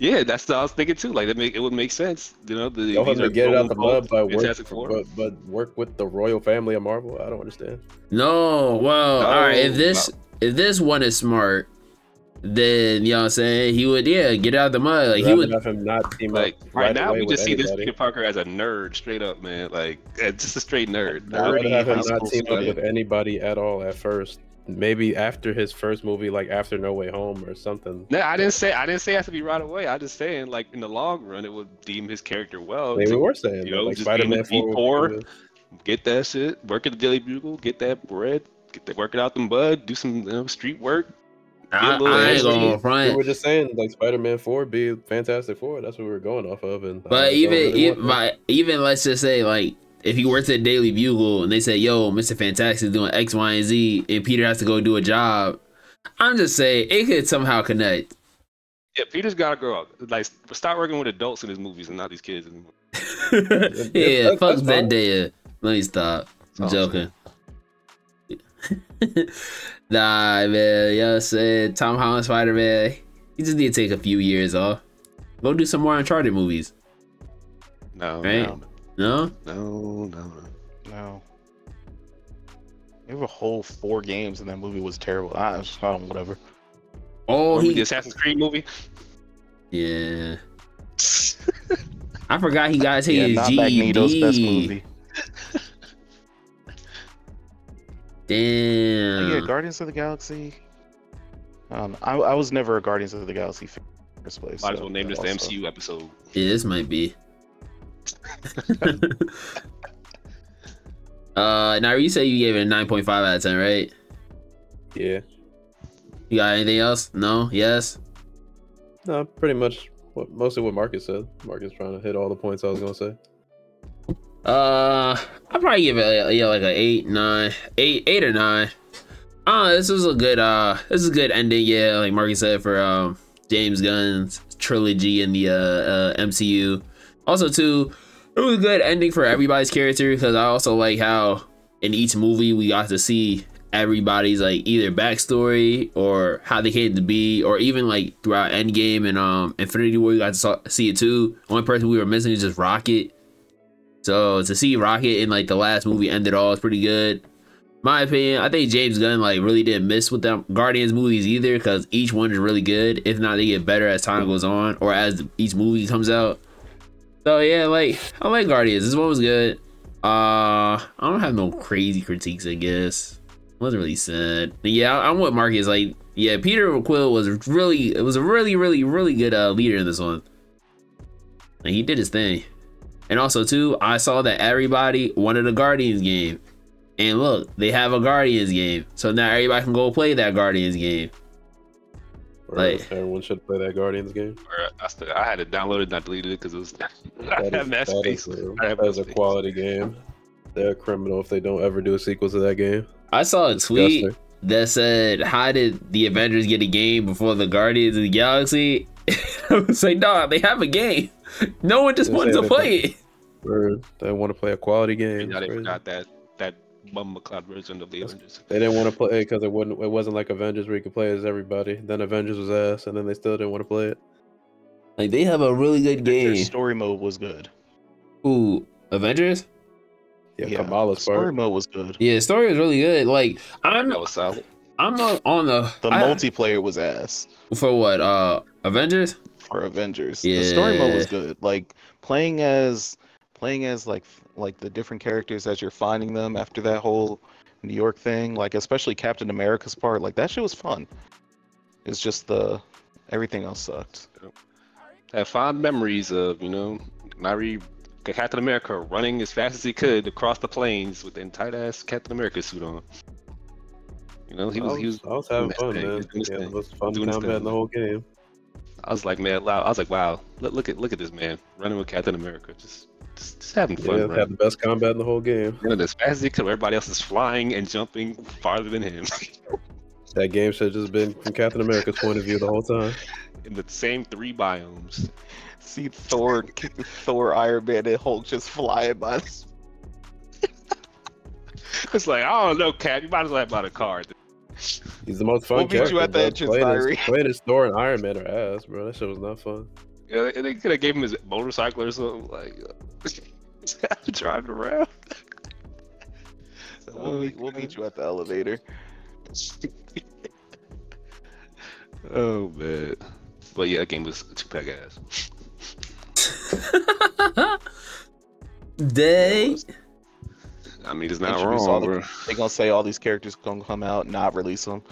Yeah, that's what I was thinking too. Like that make it would make sense. You know, the Y'all these have to are get it out the mud, but work, but, but work with the royal family of Marvel. I don't understand. No, well, No, all right. If this no. if this one is smart, then you know what I'm saying he would yeah get out the mud. Like he would. have him not team Like up right, now, we just see this. Peter Parker as a nerd, straight up, man. Like just a straight nerd. Nah, I'd rather have him not team up with anybody at all at first. Maybe after his first movie, like after No Way Home or something. No, I didn't say I didn't say it has to be right away. I just saying like in the long run, it would deem his character well. Maybe to we were saying you know, like just Spider-Man being- be 4 poor. get that shit, work at the Daily Bugle, get that bread, get that work it out the mud, do some you know, street work. I, I ain't gonna front. We front. were just saying like Spider-Man 4 be Fantastic Four. That's what we were going off of. And uh, But don't even really even, my, even let's just say like if he works at Daily Bugle and they say, "Yo, Mister Fantastic is doing X, Y, and Z," and Peter has to go do a job, I'm just saying it could somehow connect. Yeah, Peter's gotta grow up. Like start working with adults in his movies and not these kids anymore. yeah, that's- fuck that's fine. Zendaya. Let me stop. I'm Oh, joking. nah, man. Yo, said Tom Holland Spider Man. He just need to take a few years off. Go do some more Uncharted movies. No, Right? no, No, no, no, no. no. They have a whole four games, and that movie was terrible. I, I don't, whatever. oh Remember the he Assassin's Creed movie? yeah. I forgot he got Yeah, his not Magneto's best GED. movie. Damn. yeah, Guardians of the Galaxy. Um, I, I was never a Guardians of the Galaxy fan in the first place. Might as well name this that the MCU episode. Yeah, this might be. Uh, now you say you gave it a nine point five out of ten, right? Yeah. You got anything else? No. Yes. No, pretty much what mostly what Marcus said. Marcus trying to hit all the points I was gonna say. Uh, I'd probably give it a, yeah like a eight, nine, eight, eight or nine. Uh, this was a good uh, this is a good ending. Yeah, like Marcus said for um James Gunn's trilogy in the uh, uh MCU. Also, too, it was a good ending for everybody's character because I also like how in each movie we got to see everybody's like either backstory or how they came to be, or even like throughout Endgame and um Infinity War, we got to see it too. Only person we were missing is just Rocket. So to see Rocket in like the last movie end it all is pretty good. My opinion, I think James Gunn like really didn't miss with them Guardians movies either because each one is really good. If not, they get better as time goes on or as each movie comes out. So yeah, like I like Guardians. This one was good. Uh, I don't have no crazy critiques. I guess wasn't really sad. Yeah, I'm with Marcus. Like, yeah, Peter Quill was really, it was a really, really, really good uh, leader in this one. And he did his thing. And also too, I saw that everybody wanted a Guardians game. And look, they have a Guardians game. So now everybody can go play that Guardians game. Or Like- everyone should play that Guardians game. Or I, still, I had it downloaded and I deleted it because it was I That have is, that that space. is a, I have that is a quality game. They're a criminal if they don't ever do a sequel to that game. I saw a tweet that said, "How did the Avengers get a game before the Guardians of the Galaxy?" I was like, "Nah, they have a game. No one just They wanted say to play it." They want to play a quality game. And now It's they forgot that that bum version of the Avengers. They didn't want to play it because it wouldn't. It wasn't like Avengers where you could play as everybody. Then Avengers was ass, and then they still didn't want to play it. Like they have a really good Their game. story mode was good. Ooh, Avengers? Yeah, Yeah, Kamala's Story part. mode was good. Yeah, story was really good. Like I'm, That was solid. I'm not on the The I- multiplayer was ass for what? Uh, Avengers? for Avengers. The story mode was good. Like playing as playing as like like the different characters as you're finding them after that whole New York thing, like especially Captain America's part, like that shit was fun. It's just the everything else sucked. I have fond memories of, you know, Nari Captain America running as fast as he could across the plains with an tight ass Captain America suit on. You know, he was he was I was having fun, thing, man. was Yeah, the thing. most fun Doing his combat in the whole game. I was like, man, wow. I was like, wow, look, look at look at this man running with Captain America, just just, just having fun. Yeah, right? had the best combat in the whole game. Running as fast as he could. Everybody else is flying and jumping farther than him That game should have just been from Captain America's point of view the whole time. in the same three biomes. See Thor, Thor, Iron Man, and Hulk just flying by. It's like, I don't know, Cap. You might as well have bought a car. He's the most fun We'll meet you at the entrance, playing, Kyrie. his, playing his Thor and Iron Man are ass, bro. That shit was not fun. Yeah, they, they could have gave him his motorcycle or something. Like, uh, just have to drive it around. So we'll, meet, we'll meet you at the elevator. oh man. But yeah, that game was two pack ass. Day. I mean, it's not all wrong, the- They gonna say all these characters gonna come out, not release them.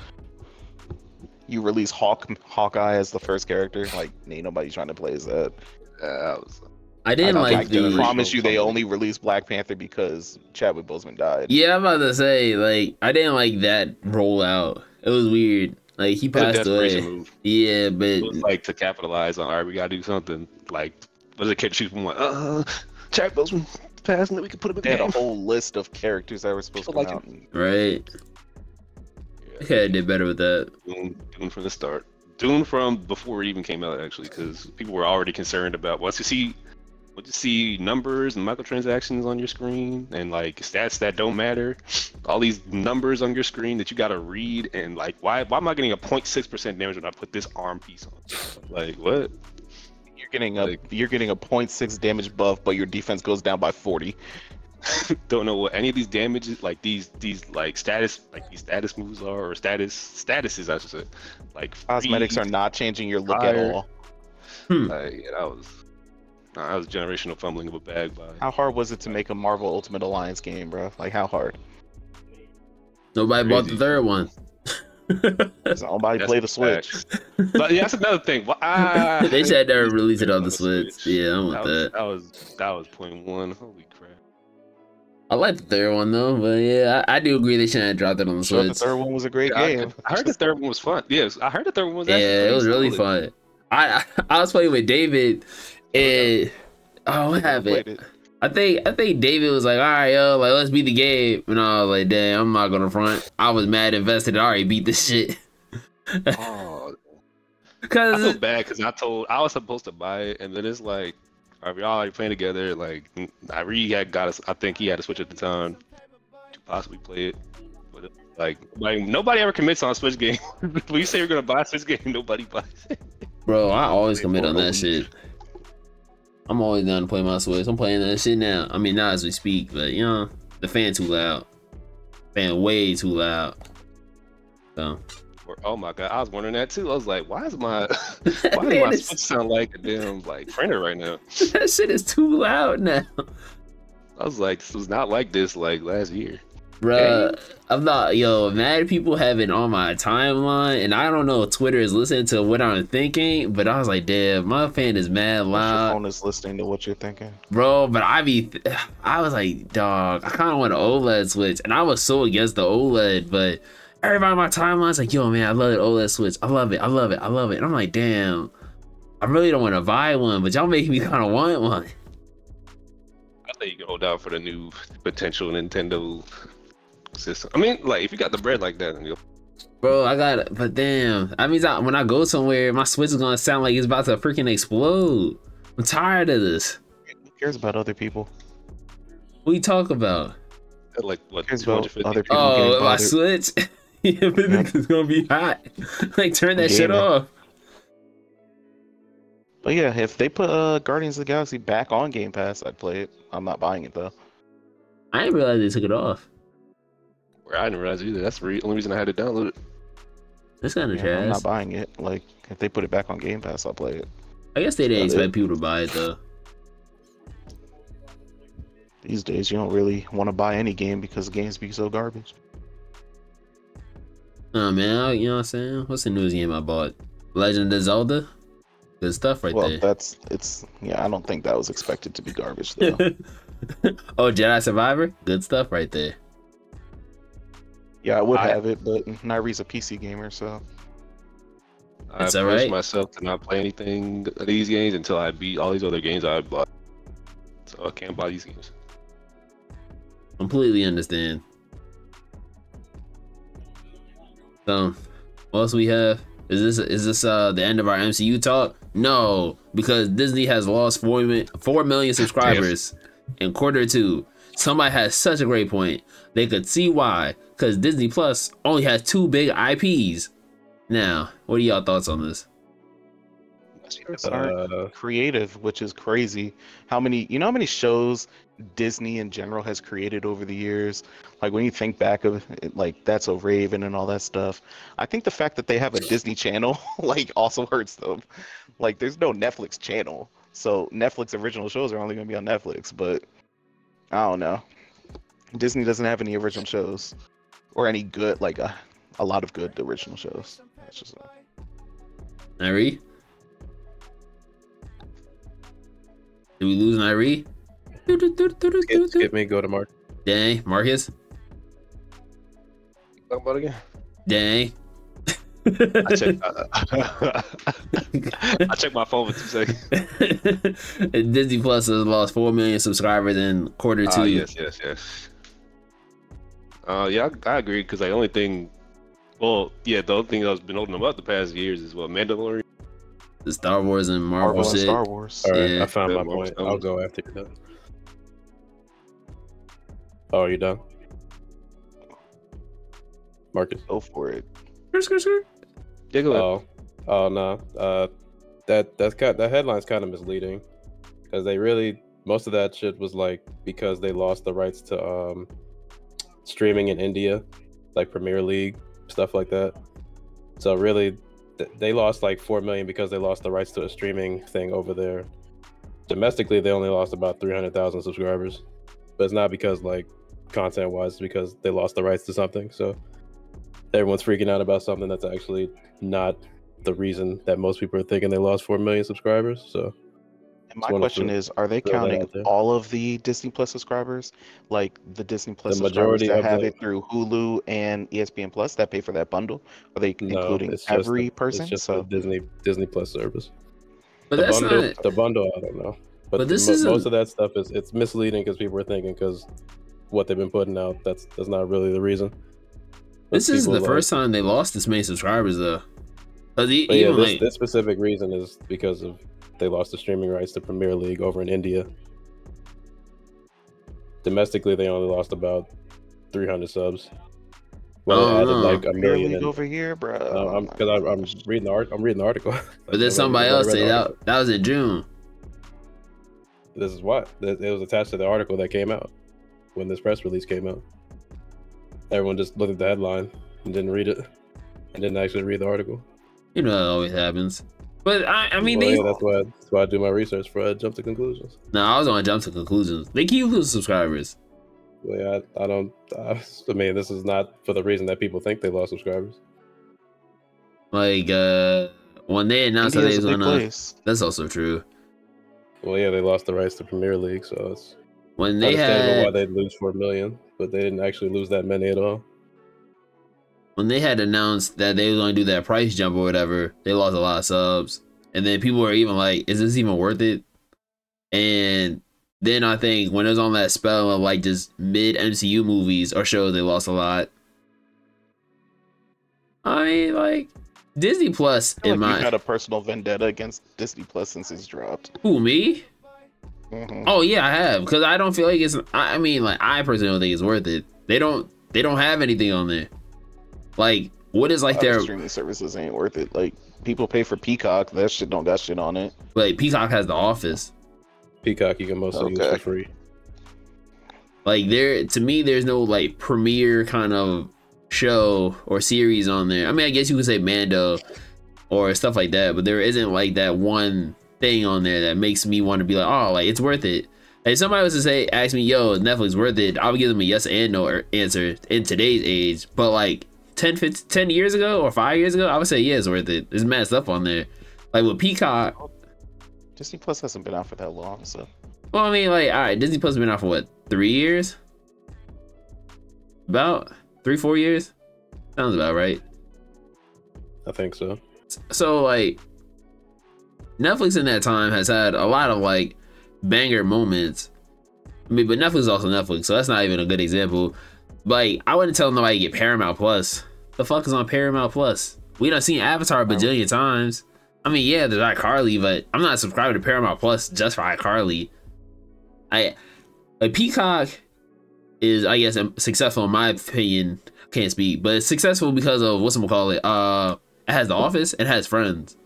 You release Hawk, Hawkeye as the first character, like ain't nobody trying to play as that. Yeah, that was, I didn't I, like I the. can promise you, they only released Black Panther because Chadwick Boseman died. Yeah, I'm about to say like I didn't like that rollout. It was weird. Like he it was a passed away. move. Yeah, but It was like to capitalize on. All right, we gotta do something. Like, what is it? Kid shoot from what? Uh, Chadwick Boseman passing that we could put him in They had a whole list of characters that were supposed to come Like out. right. Yeah. Okay, I did better with that. Dune, Dune from the start. Dune from before it even came out, actually, because people were already concerned about once you see, once you see numbers and microtransactions on your screen and like stats that don't matter, all these numbers on your screen that you gotta read and like, why, why am I getting a 0.6 percent damage when I put this arm piece on? Like, what? You're getting a Like- you're getting a 0.6 damage buff, but your defense goes down by 40. don't know what any of these damages, like these, these like status, like these status moves are, or status statuses, I should say. Like Cosmetics are not changing your look at fire. all. Like, yeah, that was, nah, that was generational fumbling of a bag by. How hard was it to make a Marvel Ultimate Alliance game, bro? Like how hard? Nobody bought the third one. Somebody That's play the Switch. But yeah, that's another thing. Wha- ah, they said they're releasing it on On the the Switch. Switch. Yeah, I'm with that was, that. that was that was point one. Holy crap! I like the third one though, but yeah, I, I do agree they shouldn't have dropped it on the Sure, the third one was a great Yeah, game. I heard the third one was fun. Yes, I heard the third one was. actually Yeah, it was really solid. fun. I, I I was playing with David, oh, and oh, what I happened? it. I think I think David was like, all right, yo, like let's beat the game, and I was like, damn, I'm not gonna front. I was mad invested. I already beat this shit. Oh, because I feel bad because I told I was supposed to buy it, and then it's like, are we all playing together? Like, I really had got us. I think he had to switch at the time to possibly play it. But like, like nobody ever commits on a Switch game. when you say you're gonna buy a Switch game, nobody buys it. bro, I always commit on that shit. I'm always down to play my Switch. I'm playing that shit now. I mean, not as we speak, but you know, the fan too loud. Fan way too loud. So Or, oh my god, I was wondering that too. I was like, why is my why Man, does my Switch sound like a damn like printer right now? that shit is too loud now. I was like, this was not like this like last year. Bruh, I'm not yo, mad people have it on my timeline, and I don't know if Twitter is listening to what I'm thinking, but I was like, damn, my fan is mad loud. Your loud, phone is listening to what you're thinking. bro. But I be, I was like, dog, I kind of want an OLED switch, and I was so against the OLED, but everybody on my timeline's like, yo, man, I love the OLED switch, I love it, I love it, I love it, and I'm like, damn, I really don't want to buy one, but y'all making me kind of want one. I think you can hold out for the new potential Nintendo system. I mean, like if you got the bread like that, then you'll Bro, I got, it. but damn, that means I, when I go somewhere, my switch is gonna sound like it's about to freaking explode. I'm tired of this. Who cares about other people? What you talk about? like what Cares about other people Oh, my switch. yeah, but Yep. it's gonna be hot. like turn that shit Gamer. off. But yeah, if they put uh, Guardians of the Galaxy back on Game Pass, I'd play it. I'm not buying it though. I didn't realize they took it off. I didn't realize either. That's the re- only reason I had to download it. That's kind of Yeah, I'm not buying it. Like if they put it back on Game Pass, I'll play it. I guess they didn't That's it. expect people to buy it though. These days, you don't really want to buy any game because games be so garbage. Oh man, I- you know what I'm saying? What's the newest game I bought? Legend of Zelda. Good stuff right well, there. Well, that's it's yeah. I don't think that was expected to be garbage though. oh, Jedi Survivor. Good stuff right there. yeah, I would I- have it, but Nairi's a PC gamer, so I It's forced alright. myself to not play anything of these games until I beat all these other games I bought. So I can't buy these games. Completely understand. So, what else we have? Is this is this uh the end of our MCU talk? No, because Disney has lost four mi- four million subscribers in quarter two. Somebody has such a great point. They could see why, because Disney Plus only has two big IPs. Now, what are y'all thoughts on this? Aren't Uh, creative, which is crazy. How many you know how many shows Disney in general has created over the years? Like when you think back of it, like that's a Raven and all that stuff. I think the fact that they have a Disney channel like also hurts them. Like there's no Netflix channel. So Netflix original shows are only gonna be on Netflix, but I don't know. Disney doesn't have any original shows. Or any good like a, a lot of good original shows. That's just Nairi? Did we lose Nairi? Skip, skip me, go to Mark. Dang, Marcus? Talk about again. Dang. I checked. I checked my phone for two seconds. Disney Plus has lost four million subscribers in quarter two. Ah, yes, yes, yes. Uh, yeah, I, I agree because the only thing, well, yeah, the only thing that's been holding them up the past years is what Mandalorian. The Star Wars and Marvel, Marvel and shit. Star Wars. All right, Yeah. I found Yeah, my Marvel point. Stones. I'll go after you're done. Oh, are you done? Marcus. Go for it. Yeah, go ahead. Oh, oh no. Uh, that that's kind that headline's kind of misleading because they really most of that shit was like because they lost the rights to um streaming in India, like Premier League stuff like that. So really, th- they lost like four million because they lost the rights to a streaming thing over there. Domestically, they only lost about three hundred thousand subscribers, but it's not because like content wise, because they lost the rights to something. So everyone's freaking out about something that's actually not the reason that most people are thinking they lost 4 million subscribers. So, My question is: Are they counting all of the Disney Plus subscribers, like the Disney Plus subscribers majority that have the- it through Hulu and ESPN Plus that pay for that bundle? Are they No, including it's just every the, person? It's just so the Disney Disney Plus service. But the that's bundle, not. the bundle. I don't know, but, But this isn't- most of that stuff is it's misleading because people are thinking because what they've been putting out. That's that's not really the reason. But This isn't the like- first time they lost this many subscribers though. 'Cause e- But yeah, even this, like, this specific reason is because of they lost the streaming rights to Premier League over in India. Domestically, they only lost about 300 subs. Well, Oh, added no. like a Premier million. League in- over here, bro. Uh, I'm because I'm, I'm reading the art. I'm reading the article. but then somebody else say that that was in June. This is what it it was attached to the article that came out when this press release came out. Everyone just looked at the headline and didn't read it, and didn't actually read the article. You know that always happens. But I, I mean, Well, they. yeah, that's why that's why I do my research before I jump to conclusions. No, I was gonna jump to conclusions. They keep losing subscribers. Well, yeah, I, I don't. I, I mean, this is not for the reason that people think they lost subscribers. Like uh when they announced that they India's was big gonna. place. That's also true. Well, yeah, they lost the rights to Premier League, so it's When they understandable why they'd lose four million, but they didn't actually lose that many at all. when they had announced that they was gonna do that price jump or whatever, they lost a lot of subs. And then people were even like, "Is this even worth it?" And then I think when it was on that spell of like just mid MCU movies or shows, they lost a lot. I mean, like Disney Plus I feel in like my you've had a personal vendetta against Disney Plus since it's dropped. who me? Mhm. Oh yeah, I have because I don't feel like it's. I I mean, like I personally don't think it's worth it. They don't. They don't have anything on there. Like, what is like their streaming services ain't worth it. Like people pay for Peacock, that shit don't got shit on it. like Peacock has The Office. Peacock, you can mostly use for free. Like there, to me, there's no like premiere kind of show or series on there. I mean, I guess you could say Mando or stuff like that, but there isn't like that one thing on there that makes me want to be like, oh, like it's worth it. If somebody was to say, ask me, yo, is Netflix worth it? I would give them a yes and no answer in today's age. But like 10, 15, 10 years ago or five years ago, I would say, yeah, it's worth it. There's mad stuff on there. Like with Peacock, Disney Plus hasn't been out for that long, so well, I mean, like, all right, Disney Plus has been out for what, three years? About three, four years? Sounds about right. I think so. So, like, Netflix in that time has had a lot of, like, banger moments. I mean, but Netflix is also Netflix, so that's not even a good example. Like, I wouldn't tell nobody to get Paramount Plus. The fuck is on Paramount Plus? We done seen Avatar a bajillion times. I mean, yeah, there's iCarly, but I'm not subscribed to Paramount Plus just for iCarly. I like Peacock is, I guess, successful in my opinion. Can't speak, but it's successful because of what's call it. Uh, it has The Office. It has Friends.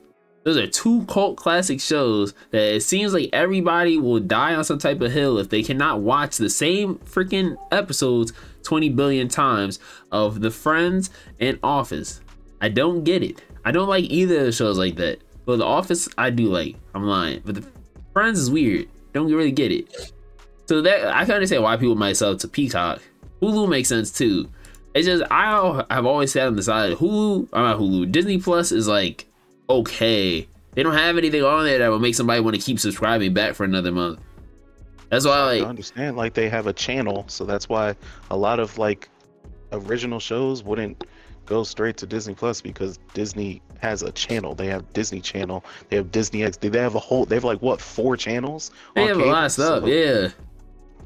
Those are two cult classic shows that it seems like everybody will die on some type of hill if they cannot watch the same freaking episodes 20 billion times of The Friends and Office. I don't get it. I don't like either of the shows like that. But The Office, I do like. I'm lying. But The Friends is weird. Don't really get it. So that I can understand why people might sell to Peacock. Hulu makes sense too. It's just I have always sat on the side. of Hulu, I'm not Hulu. Disney Plus is like okay. They don't have anything on there that would make somebody want to keep subscribing back for another month. That's why, I like, understand. Like they have a channel, so that's why a lot of like original shows wouldn't go straight to Disney Plus because Disney has a channel. They have Disney Channel. They have Disney X. They have a whole. They have like what four channels? they have a lot of stuff. So- Yeah,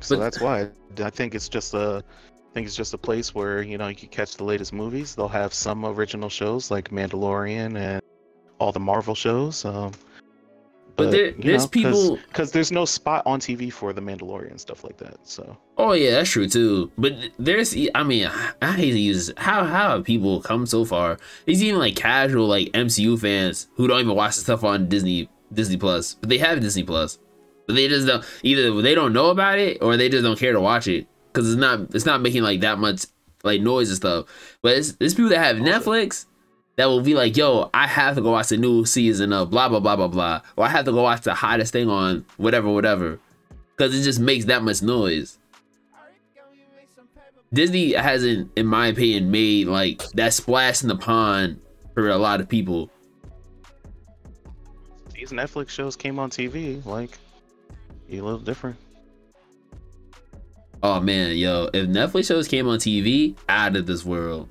So But- that's why I think it's just a I think it's just a place where you know you can catch the latest movies. They'll have some original shows like Mandalorian and all the Marvel shows. Um, but there, there's people. because there's no spot on TV for the Mandalorian and stuff like that. So Oh yeah, that's true too. But there's, I mean, I hate to use how how have people come so far? There's even like casual like MCU fans who don't even watch the stuff on Disney Disney Plus, but they have Disney Plus, but they just don't either they don't know about it or they just don't care to watch it because it's not it's not making like that much like noise and stuff. But it's there's people that have Netflix that will be like, yo, I have to go watch the new season of blah blah blah blah blah, or I have to go watch the hottest thing on whatever whatever, because it just makes that much noise. Disney hasn't, in my opinion, made like that splash in the pond for a lot of people. these Netflix shows came on TV. Like a little different. Oh man, yo, if Netflix shows came on TV, out of this world.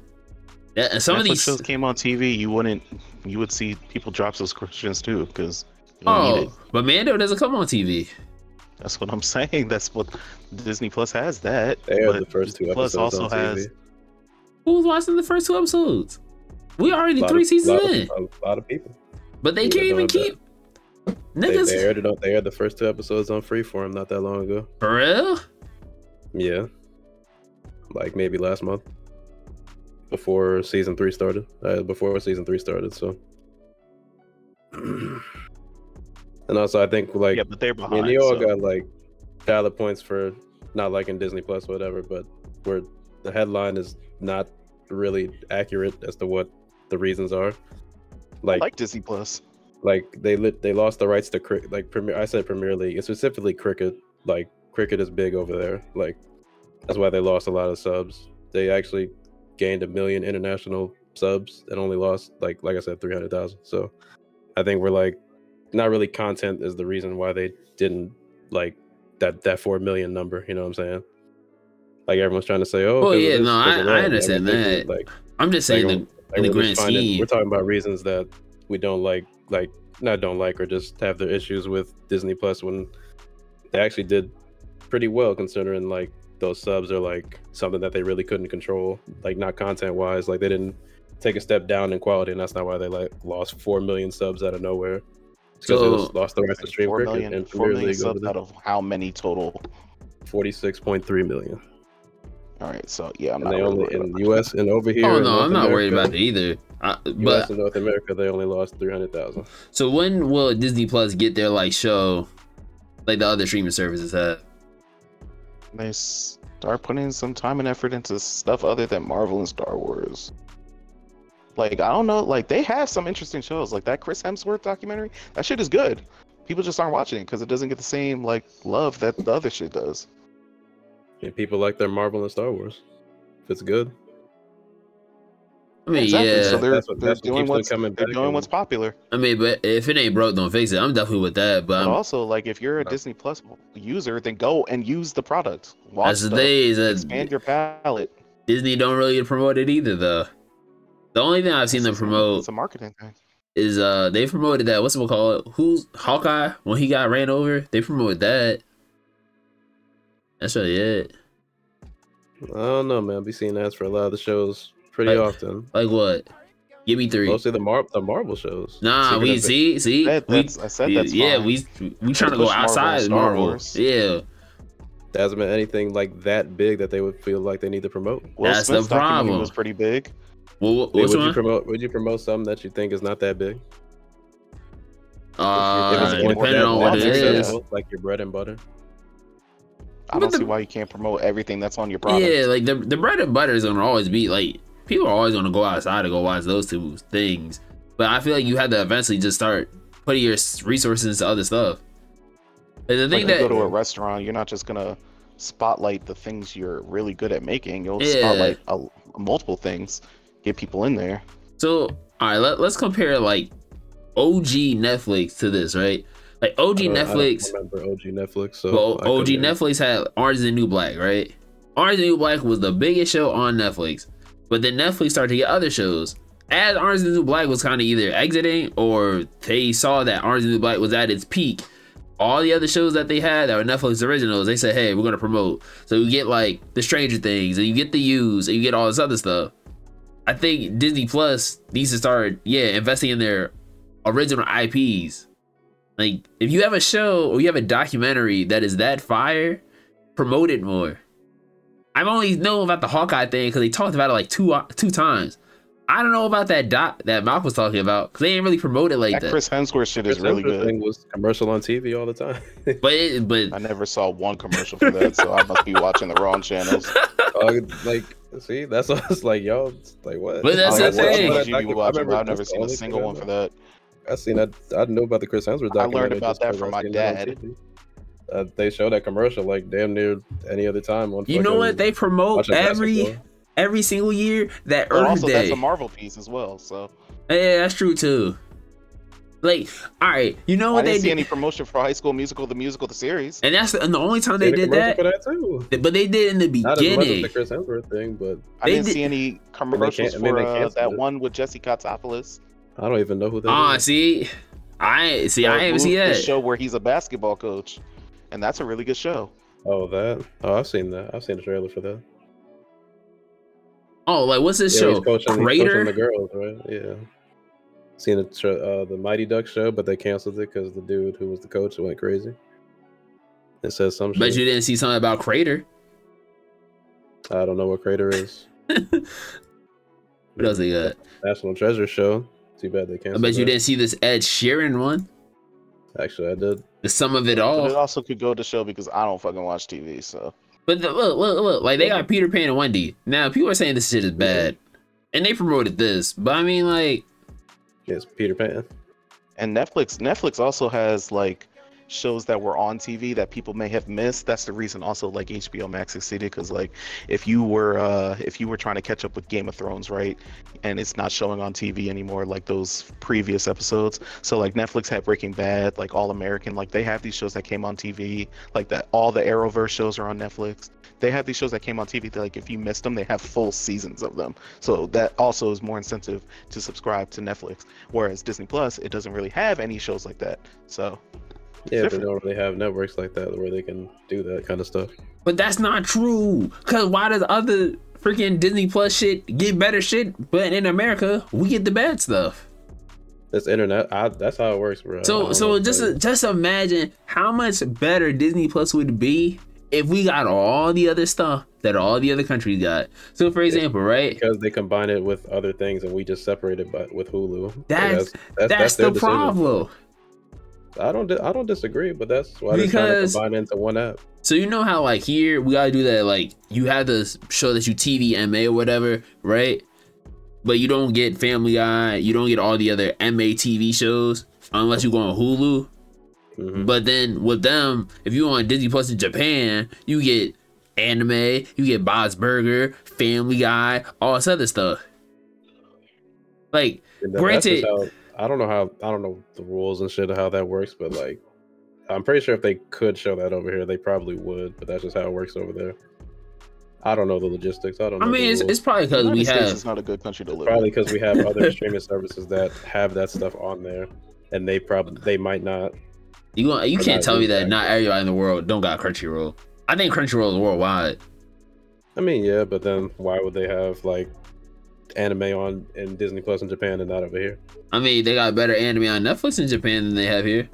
Yeah, and some Netflix of these shows came on TV, you wouldn't, you would see people drop subscriptions too, because you don't Oh, but Mando doesn't come on TV. That's what I'm saying. That's what Disney Plus has. That They aired but the first two Disney Plus episodes also on has. TV. Who's watching the first two episodes? We already three of- seasons lot of- in, A lot of people. but they Yeah, can't even keep They, niggas they aired it on. They aired the first two episodes on Freeform not that long ago. for real. Yeah, like maybe last month, before season three started. Uh, before season three started. So, and also I think like yeah, but they're I behind. mean, you all so- got like valid points for not liking Disney Plus, whatever. But where the headline is not really accurate as to what the reasons are. I Like, like Disney Plus. like they lit, they lost the rights to cricket. Like Premier, I said Premier League, and specifically cricket. Like cricket is big over there. Like that's why they lost a lot of subs. They actually gained a million international subs and only lost like like I said three hundred thousand. So I think we're like not really content is the reason why they didn't like that that four million number. You know what I'm saying? Like everyone's trying to say, oh, of yeah, this, no, I- I understand that. Like I'm just saying that in the grand finding- scheme. we're talking about reasons that we don't like, like not don't like, or just have their issues with Disney Plus when they actually did pretty well considering like those subs are like something that they really couldn't control, like not content wise, like they didn't take a step down in quality, and that's not why they like lost four million subs out of nowhere. Because they So- just lost the rights to stream Four cricket million, and four Premier million League over subs out of how many total? Forty-six point three million, All right, so yeah, I'm and not they really only in about U.S. and over here. oh no, North I'm not worried about it either. I, U.S. and North America, they only lost three hundred thousand. so when will Disney Plus get their like show, like the other streaming services have? They start putting some time and effort into stuff other than Marvel and Star Wars. Like I don't know, like they have some interesting shows, like that Chris Hemsworth documentary. That shit is good. People just aren't watching it because it doesn't get the same like love that the other shit does. And people like their Marvel and Star Wars. If it's good, I mean, exactly. yeah. So they're That's what- they're doing what's they're doing what's popular. I mean, but if it ain't broke, don't fix it. I'm definitely with that. But But also, like if you're a No. Disney Plus user, then go and use the product. Watch that's the stuff. thing is that Expand your palette. Disney don't really promote it either, though. The only thing I've seen them It's a- promote It's a marketing thing. is uh they promoted that what's it called? Who's Hawkeye when he got ran over? They promoted that. That's really it. I don't know, man. I'll be seeing ads for a lot of the shows pretty Like- often. Like what? Give me three. Mostly the Mar- the Marvel shows. Nah, we see, see, That- we, I said that's yeah, fine. we we trying to go push Marvel outside Star Marvel. Wars. Yeah, There hasn't been anything like that big that they would feel like they need to promote. Will That's the Smith's documentary problem. was pretty big. well, Wait, which would you one? promote? Would you promote something that you think is not that big? Uh, If it's If more depending than on what one, it yeah. is. successful, like your bread and butter. I But don't the- see why you can't promote everything that's on your product. Yeah, like the the bread and butter is gonna always be like people are always gonna go outside to go watch those two things. But I feel like you have to eventually just start putting your resources into other stuff. And the Like thing you go to a restaurant, you're not just gonna spotlight the things you're really good at making. You'll Yeah. spotlight a, multiple things, get people in there. So, all right, let, let's compare like OG Netflix to this, right? Like OG uh, I don't- I Netflix, remember OG Netflix. So well, OG Netflix had Orange is the New Black, right? Orange is the New Black was the biggest show on Netflix, but then Netflix started to get other shows. As Orange is the New Black was kind of either exiting or they saw that Orange is the New Black was at its peak. All the other shows that they had that were Netflix originals, they said, "Hey, we're gonna promote." So you get like the Stranger Things, and you get the U's, and you get all this other stuff. I think Disney Plus needs to start, yeah, investing in their original IPs. Like, if you have a show or you have a documentary that is that fire, promote it more. I've only known about the Hawkeye thing because they talked about it like two two times. I don't know about that doc that Malcolm was talking about because they didn't really promote it like That that. Chris Hemsworth shit is really Hemsworth good. Thing was commercial on TV all the time. But it, but I never saw one commercial for that, so I must be watching the wrong channels. Uh, like, see, that's what it's like, y'all. it's Like what? But that's I the watch thing. what I- I you be watching, remember but I've never seen a single one for that. I seen that. I know about the Chris Hemsworth I learned about that from my seen that dad. TV. Uh, they show that commercial like damn near any other time on. you know what? They promote every basketball. every single year that But Earth also, that's a Marvel piece as well. So Yeah, that's true too. Like, all right, you know what they didn't see did, any promotion for High School Musical, the musical, the series. and that's the, and the only time they Did did that. for that too. But they did in the beginning. Not as much as beginning. the Chris Hemsworth thing, but I They didn't did- see any commercials I mean, for they uh, that it. one with Jesse Katsopolis. I don't even know who that Ah, is. see, I see. I The ain't mo- see that. show where he's a basketball coach, and that's a really good show. Oh, that. Oh, I've seen that. I've seen the trailer for that. Oh, like what's this Yeah, show? he's coaching, he's Crater. the girls, right? Yeah. Seen the uh, the Mighty Duck show, but they canceled it because the dude who was the coach went crazy. It says some Bet shit. you didn't see something about Crater. I don't know what Crater is. What else they got? National Treasure show. Too bad they I canceled. bet you that. didn't see this Ed Sheeran one. Actually, I did. The sum of it But all. it also could go to show because I don't fucking watch TV. So But the, look, look, look, like they got Peter Pan and Wendy. Now people are saying this shit is bad, and they promoted this. But I mean, like, It's Peter Pan. and Netflix Netflix also has like shows that were on TV that people may have missed. That's the reason also like HBO Max succeeded because like if you were uh if you were trying to catch up with Game of Thrones, right, and it's not showing on TV anymore like those previous episodes. So like Netflix had Breaking Bad, like All American, like they have these shows that came on TV, like that all the Arrowverse shows are on Netflix. They have these shows that came on TV that like if you missed them, they have full seasons of them. So that also is more incentive to subscribe to Netflix. Whereas Disney Plus, it doesn't really have any shows like that. So Yeah, they don't really have networks like that where they can do that kind of stuff. but that's not true. Cause why does other freaking Disney Plus shit get better shit, but in America we get the bad stuff? That's internet. I, that's how it works, bro. So so just just imagine how much better Disney Plus would be if we got all the other stuff that all the other countries got. So for example, right? because they combine it with other things and we just separate it by, with Hulu. So That's- that's, That's, their the decision. I don't I don't disagree, but that's why they're Because- trying to combine into one app. So you know how like here we gotta do that like you have to show that you TVMA or whatever, right? But you don't get Family Guy, you don't get all the other MA TV shows unless you go on Hulu. Mhm. But then with them, if you on Disney Plus in Japan, you get anime, you get Bob's Burger, Family Guy, all this other stuff. Like And that's just Granted- I don't know how I don't know the rules and shit of how that works, but like I'm pretty sure if they could show that over here, they probably would. But that's just how it works over there. I don't know the logistics. I don't. Know. I mean, the it's, rules. it's probably because we States have is not a good country to live probably because we have other streaming services that have that stuff on there, and they probably they might not. you. gonna- You can't tell me really that not everybody in the world don't got Crunchyroll. I think Crunchyroll is worldwide. I mean, yeah, but then why would they have like anime on in Disney Plus in Japan and not over here? I mean, they got better anime on Netflix in Japan than they have here.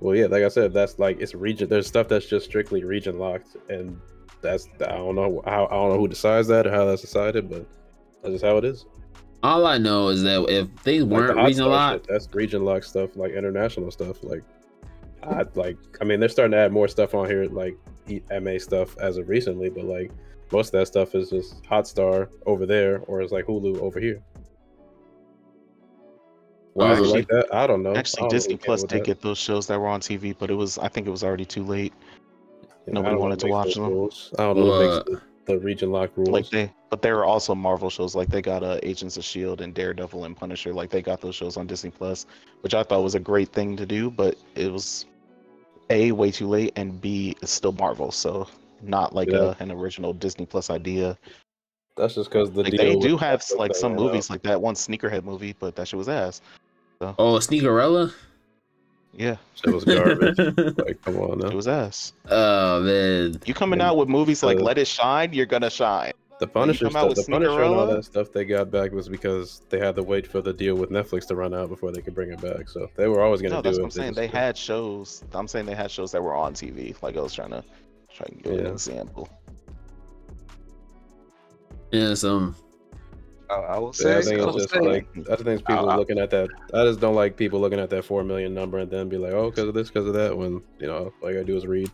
Well, yeah, like I said, that's like it's region. There's stuff that's just strictly region locked, and that's I don't know how I don't know who decides that or how that's decided, but that's just how it is. All I know is that if things weren't Hotstar regional locked, that's region locked stuff, like international stuff. Like, I like. I mean, they're starting to add more stuff on here, like MA stuff as of recently, but like most of that stuff is just Hotstar over there, or it's like Hulu over here. Why is it like that? I don't know. Actually, don't Disney Plus did that. get those shows that were on TV, but it was I think it was already too late. You know, nobody know wanted to watch them. Rules. I don't know who Well, makes the, the region lock rules. Like they, but they were also Marvel shows. Like they got uh, Agents of Shield and Daredevil and Punisher. Like they got those shows on Disney Plus, which I thought was a great thing to do. But it was a way too late, and b it's still Marvel, so not like Yeah. a, an original Disney Plus idea. That's just because the Like deal they do have stuff like some ran out. movies, like that one Sneakerhead movie, but that shit was ass. oh Sneakerella. Yeah, Shit was garbage. like, come on it was ass. oh man, You coming And, out with movies like uh, Let It Shine, you're gonna shine. The Punisher come out stuff, the with Punisher and all that stuff they got back was because they had to wait for the deal with Netflix to run out before they could bring it back. So they were always gonna No, do that's it. what I'm saying. just They had shows. I'm saying they had shows that were on TV. Like I was trying to try and give an example. yeah, some I, I will Yeah, say, I think I it's just say, like I think it's people I- I- looking at that. I just don't like people looking at that four million number and then be like, oh, because of this, because of that. When you know, all you gotta do is read.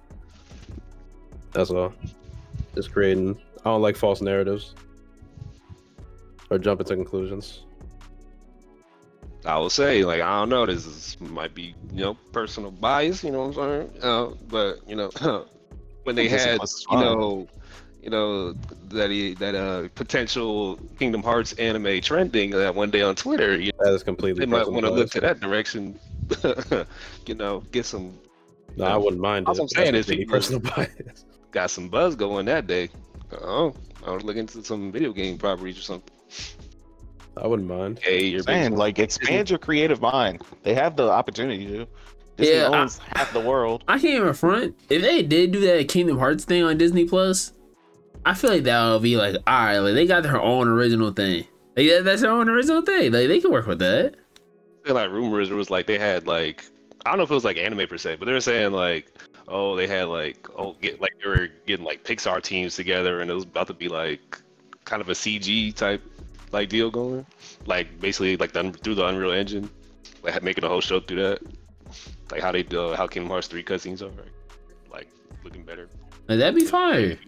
That's all. Just creating. I don't like false narratives or jumping to conclusions. I will say, like, I don't know, this is, might be, you know, personal bias, you know what I'm saying? Uh, but, you know, when they had, you know, you know, that he, that uh potential Kingdom Hearts anime trending that one day on Twitter, you That is completely. they might want to look to that direction you know, get some No, I wouldn't mind. All it. I'm saying is any personal bias. got some buzz going that day. Oh, I was looking into some video game properties or something. I wouldn't mind. Hey, you're saying like expand your creative mind. They have the opportunity to. Disney Yeah, I- owns half the world. I can't even front. If they did do that Kingdom Hearts thing on Disney Plus, I feel like that would be like, all right, like they got their own original thing. Like that, that's their own original thing. Like they can work with that. I feel like rumors it was like they had like I don't know if it was like anime per se, but they were saying like oh they had like oh get like they were getting like Pixar teams together and it was about to be like kind of a CG type like deal going, like basically like the, through the Unreal Engine, like making a whole show through that, like how they do how Kingdom Hearts three cutscenes are like looking better. Like that'd be fire.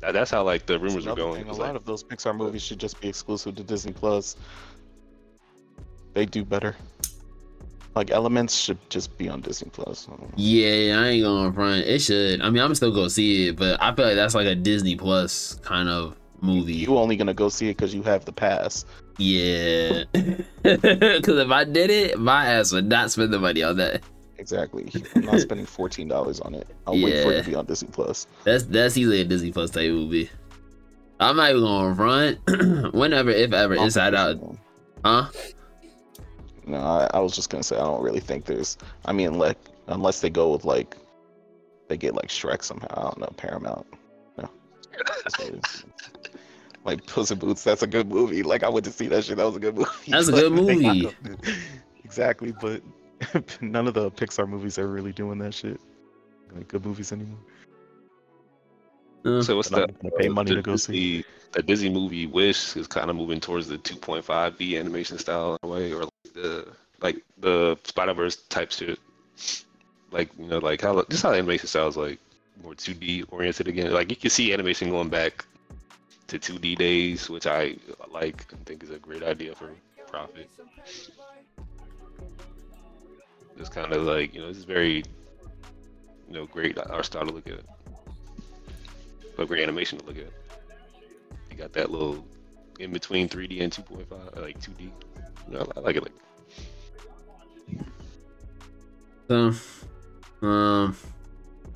That, that's how like the rumors are going. thing, A lot like, of those Pixar movies should just be exclusive to Disney Plus. They do better. Like Elements should just be on Disney Plus. I. Yeah, I ain't gonna front. It should. I mean, I'm still go see it, but I feel like that's like a Disney Plus kind of movie. You only gonna go see it because you have the pass. Yeah. Because if I did it, my ass would not spend the money on that. Exactly. I'm not spending fourteen dollars on it. I'll wait for it to be on Disney Plus. That's that's easily a Disney Plus type movie. I'm not even going front. Whenever, if ever, Inside Out, huh? No, I, I was just gonna say I don't really think there's. I mean, like unless they go with like, they get like Shrek somehow. I don't know Paramount. No. That's what it is. like Puss in Boots. That's a good movie. Like I went to see that shit. That was a good movie. That's a good But they got movie. exactly, but none of the Pixar movies are really doing that shit. Like good movies anymore. Uh, so what's I'm the not gonna pay money the to go see. Disney, the Disney movie Wish is kind of moving towards the 2.5D animation style in a way, or like the like the Spider Verse type shit. Like you know, like how just how the animation style is like more 2D oriented again. Like you can see animation going back to 2D days, which I like and think is a great idea for profit. It's kind of like you know, this is very you know great art style to look at but great animation to look at. You got that little in between 3D and 2.5, uh, like 2D. You know, I like it. Like So, um,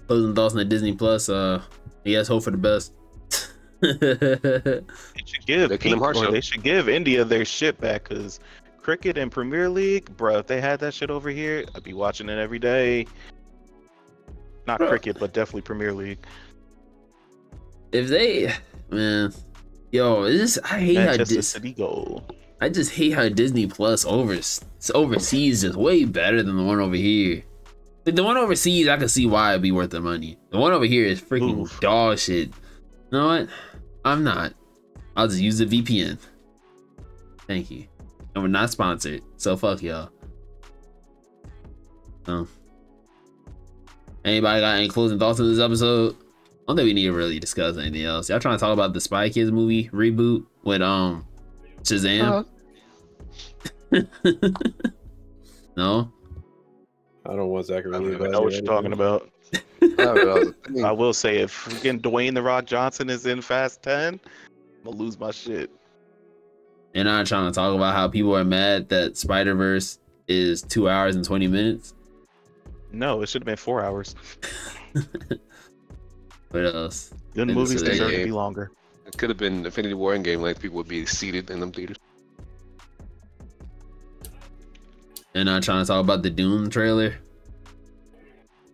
closing thoughts on the Disney Plus. Uh, I guess hope for the best. They should give The Kingdom Hearts they should give India their shit back because cricket and Premier League, bro. If they had that shit over here, I'd be watching it every day. Not Bro. cricket, but definitely Premier League. if they, man, yo, this I hate how Manchester Dis- City goal. I just hate how Disney Plus over overseas is way better than the one over here. Like the one overseas, I can see why it'd be worth the money. The one over here is freaking Oof. dog shit. You know what? I'm not. I'll just use the VPN. Thank you. And we're not sponsored, so fuck y'all. Um. Anybody got any closing thoughts on this episode? I don't think we need to really discuss anything else. Y'all trying to talk about the Spy Kids movie reboot with um Shazam? no. I don't want Zachary I don't Levi. even I know what you're talking about. I will say if again Dwayne the Rock Johnson is in Fast Ten, I'm gonna lose my shit. They're not trying to talk about how people are mad that Spider Verse is two hours and twenty minutes. No, it should have been four hours. What else? Good And movies deserve to be longer. it could have been Infinity War Endgame, length. people would be seated in them theaters. They're not trying to talk about the Dune trailer.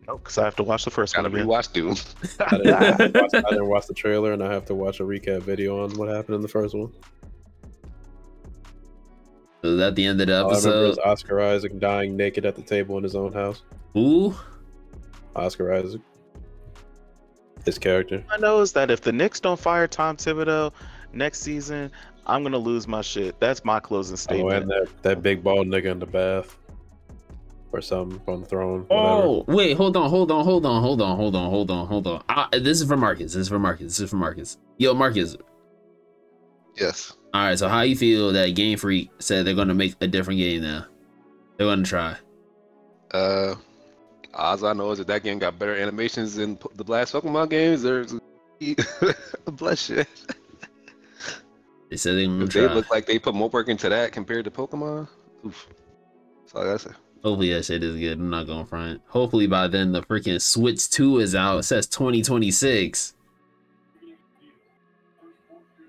No, because I have to watch the first Gotta one again. rewatch Dune. I didn't, watch, I didn't watch the trailer, and I have to watch a recap video on what happened in the first one. So is that the end of the All I remember is episode? Oscar Isaac dying naked at the table in his own house. Ooh, Oscar Isaac, his character. I know is that if the Knicks don't fire Tom Thibodeau next season, I'm gonna lose my shit. That's my closing Oh, statement. and that, that big bald nigga in the bath. Or something on the throne. Whatever. Oh, wait, hold on, hold on, hold on, hold on, hold on, hold on, hold on. Uh, this is for Marcus. This is for Marcus. This is for Marcus. Yo, Marcus. Yes. All right, so how you feel that Game Freak said they're gonna make a different game now? They're gonna try. Uh, odds I know is that that game got better animations than the last Pokemon games. There's bloodshed. They said they're gonna If they look like they put more work into that compared to Pokemon, oof. That's all I gotta say. Hopefully that shit is good. I'm not going front. Hopefully by then the freaking Switch 2 is out. It says 2026.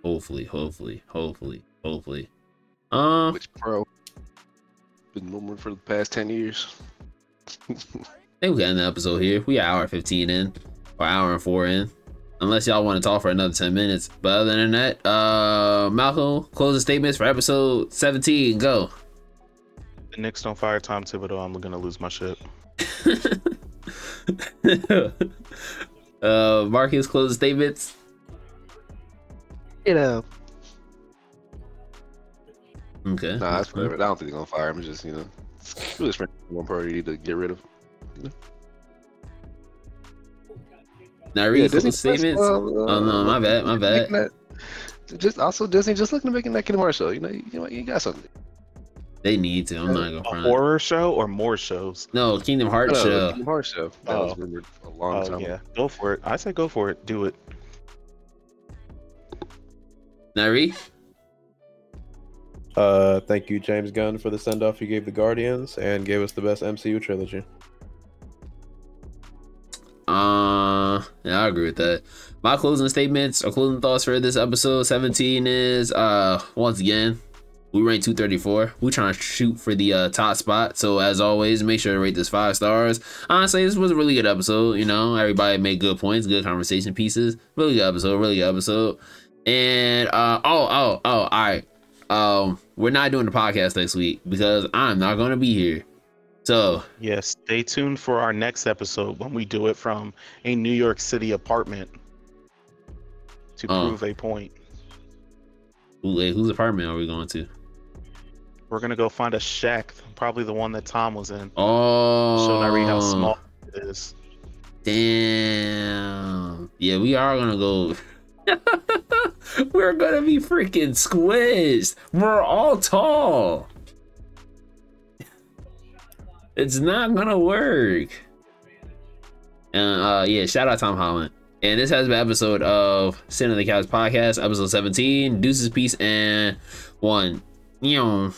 Hopefully, hopefully, hopefully, hopefully. Um, Which pro? Been rumored for the past ten years. I think we got an episode here. We got hour 15 in, or hour and four in. Unless y'all want to talk for another 10 minutes. But other than that, uh Malcolm, closing statements for episode 17. Go. The Knicks don't fire Tom Thibodeau. I'm gonna lose my shit. uh Marcus, closing statements. You know, Okay. Nah, that's whatever. I don't think they're gonna fire him. It's just you know, it's really strange one party to get rid of. Now read closing Disney statements. Plus, uh, oh no, my bad, my bad. making that- just also Disney just looking to making that Kid Mara show. You know, you, you know, you got something. They need to. I'm not gonna A front. horror show or more shows? No, Kingdom Hearts No, show. Kingdom Hearts show. That was Oh. rumored a long Oh time. yeah, go for it. I say go for it. Do it. Nari? Uh, thank you, James Gunn, for the send off you gave the Guardians and gave us the best MCU trilogy. Uh, yeah, I agree with that. My closing statements or closing thoughts for this episode 17 is uh once again, we rank 234. We're trying to shoot for the uh, top spot. So as always, make sure to rate this five stars. Honestly, this was a really good episode. You know, everybody made good points, good conversation pieces. Really good episode, really good episode. And uh oh oh oh all right. Um, we're not doing the podcast next week because I'm not gonna be here. So Yes, stay tuned for our next episode when we do it from a New York City apartment to Oh. prove a point. who, wait, whose apartment are we going to? We're gonna go find a shack, probably the one that Tom was in. Oh, Show Nari how small it is. Damn. Yeah, we are gonna go. We're gonna be freaking squished. We're all tall. It's not gonna work. And uh yeah, shout out Tom Holland. And this has been episode of Sitting on the Couch podcast, episode 17. Deuces, peace, and one. You know.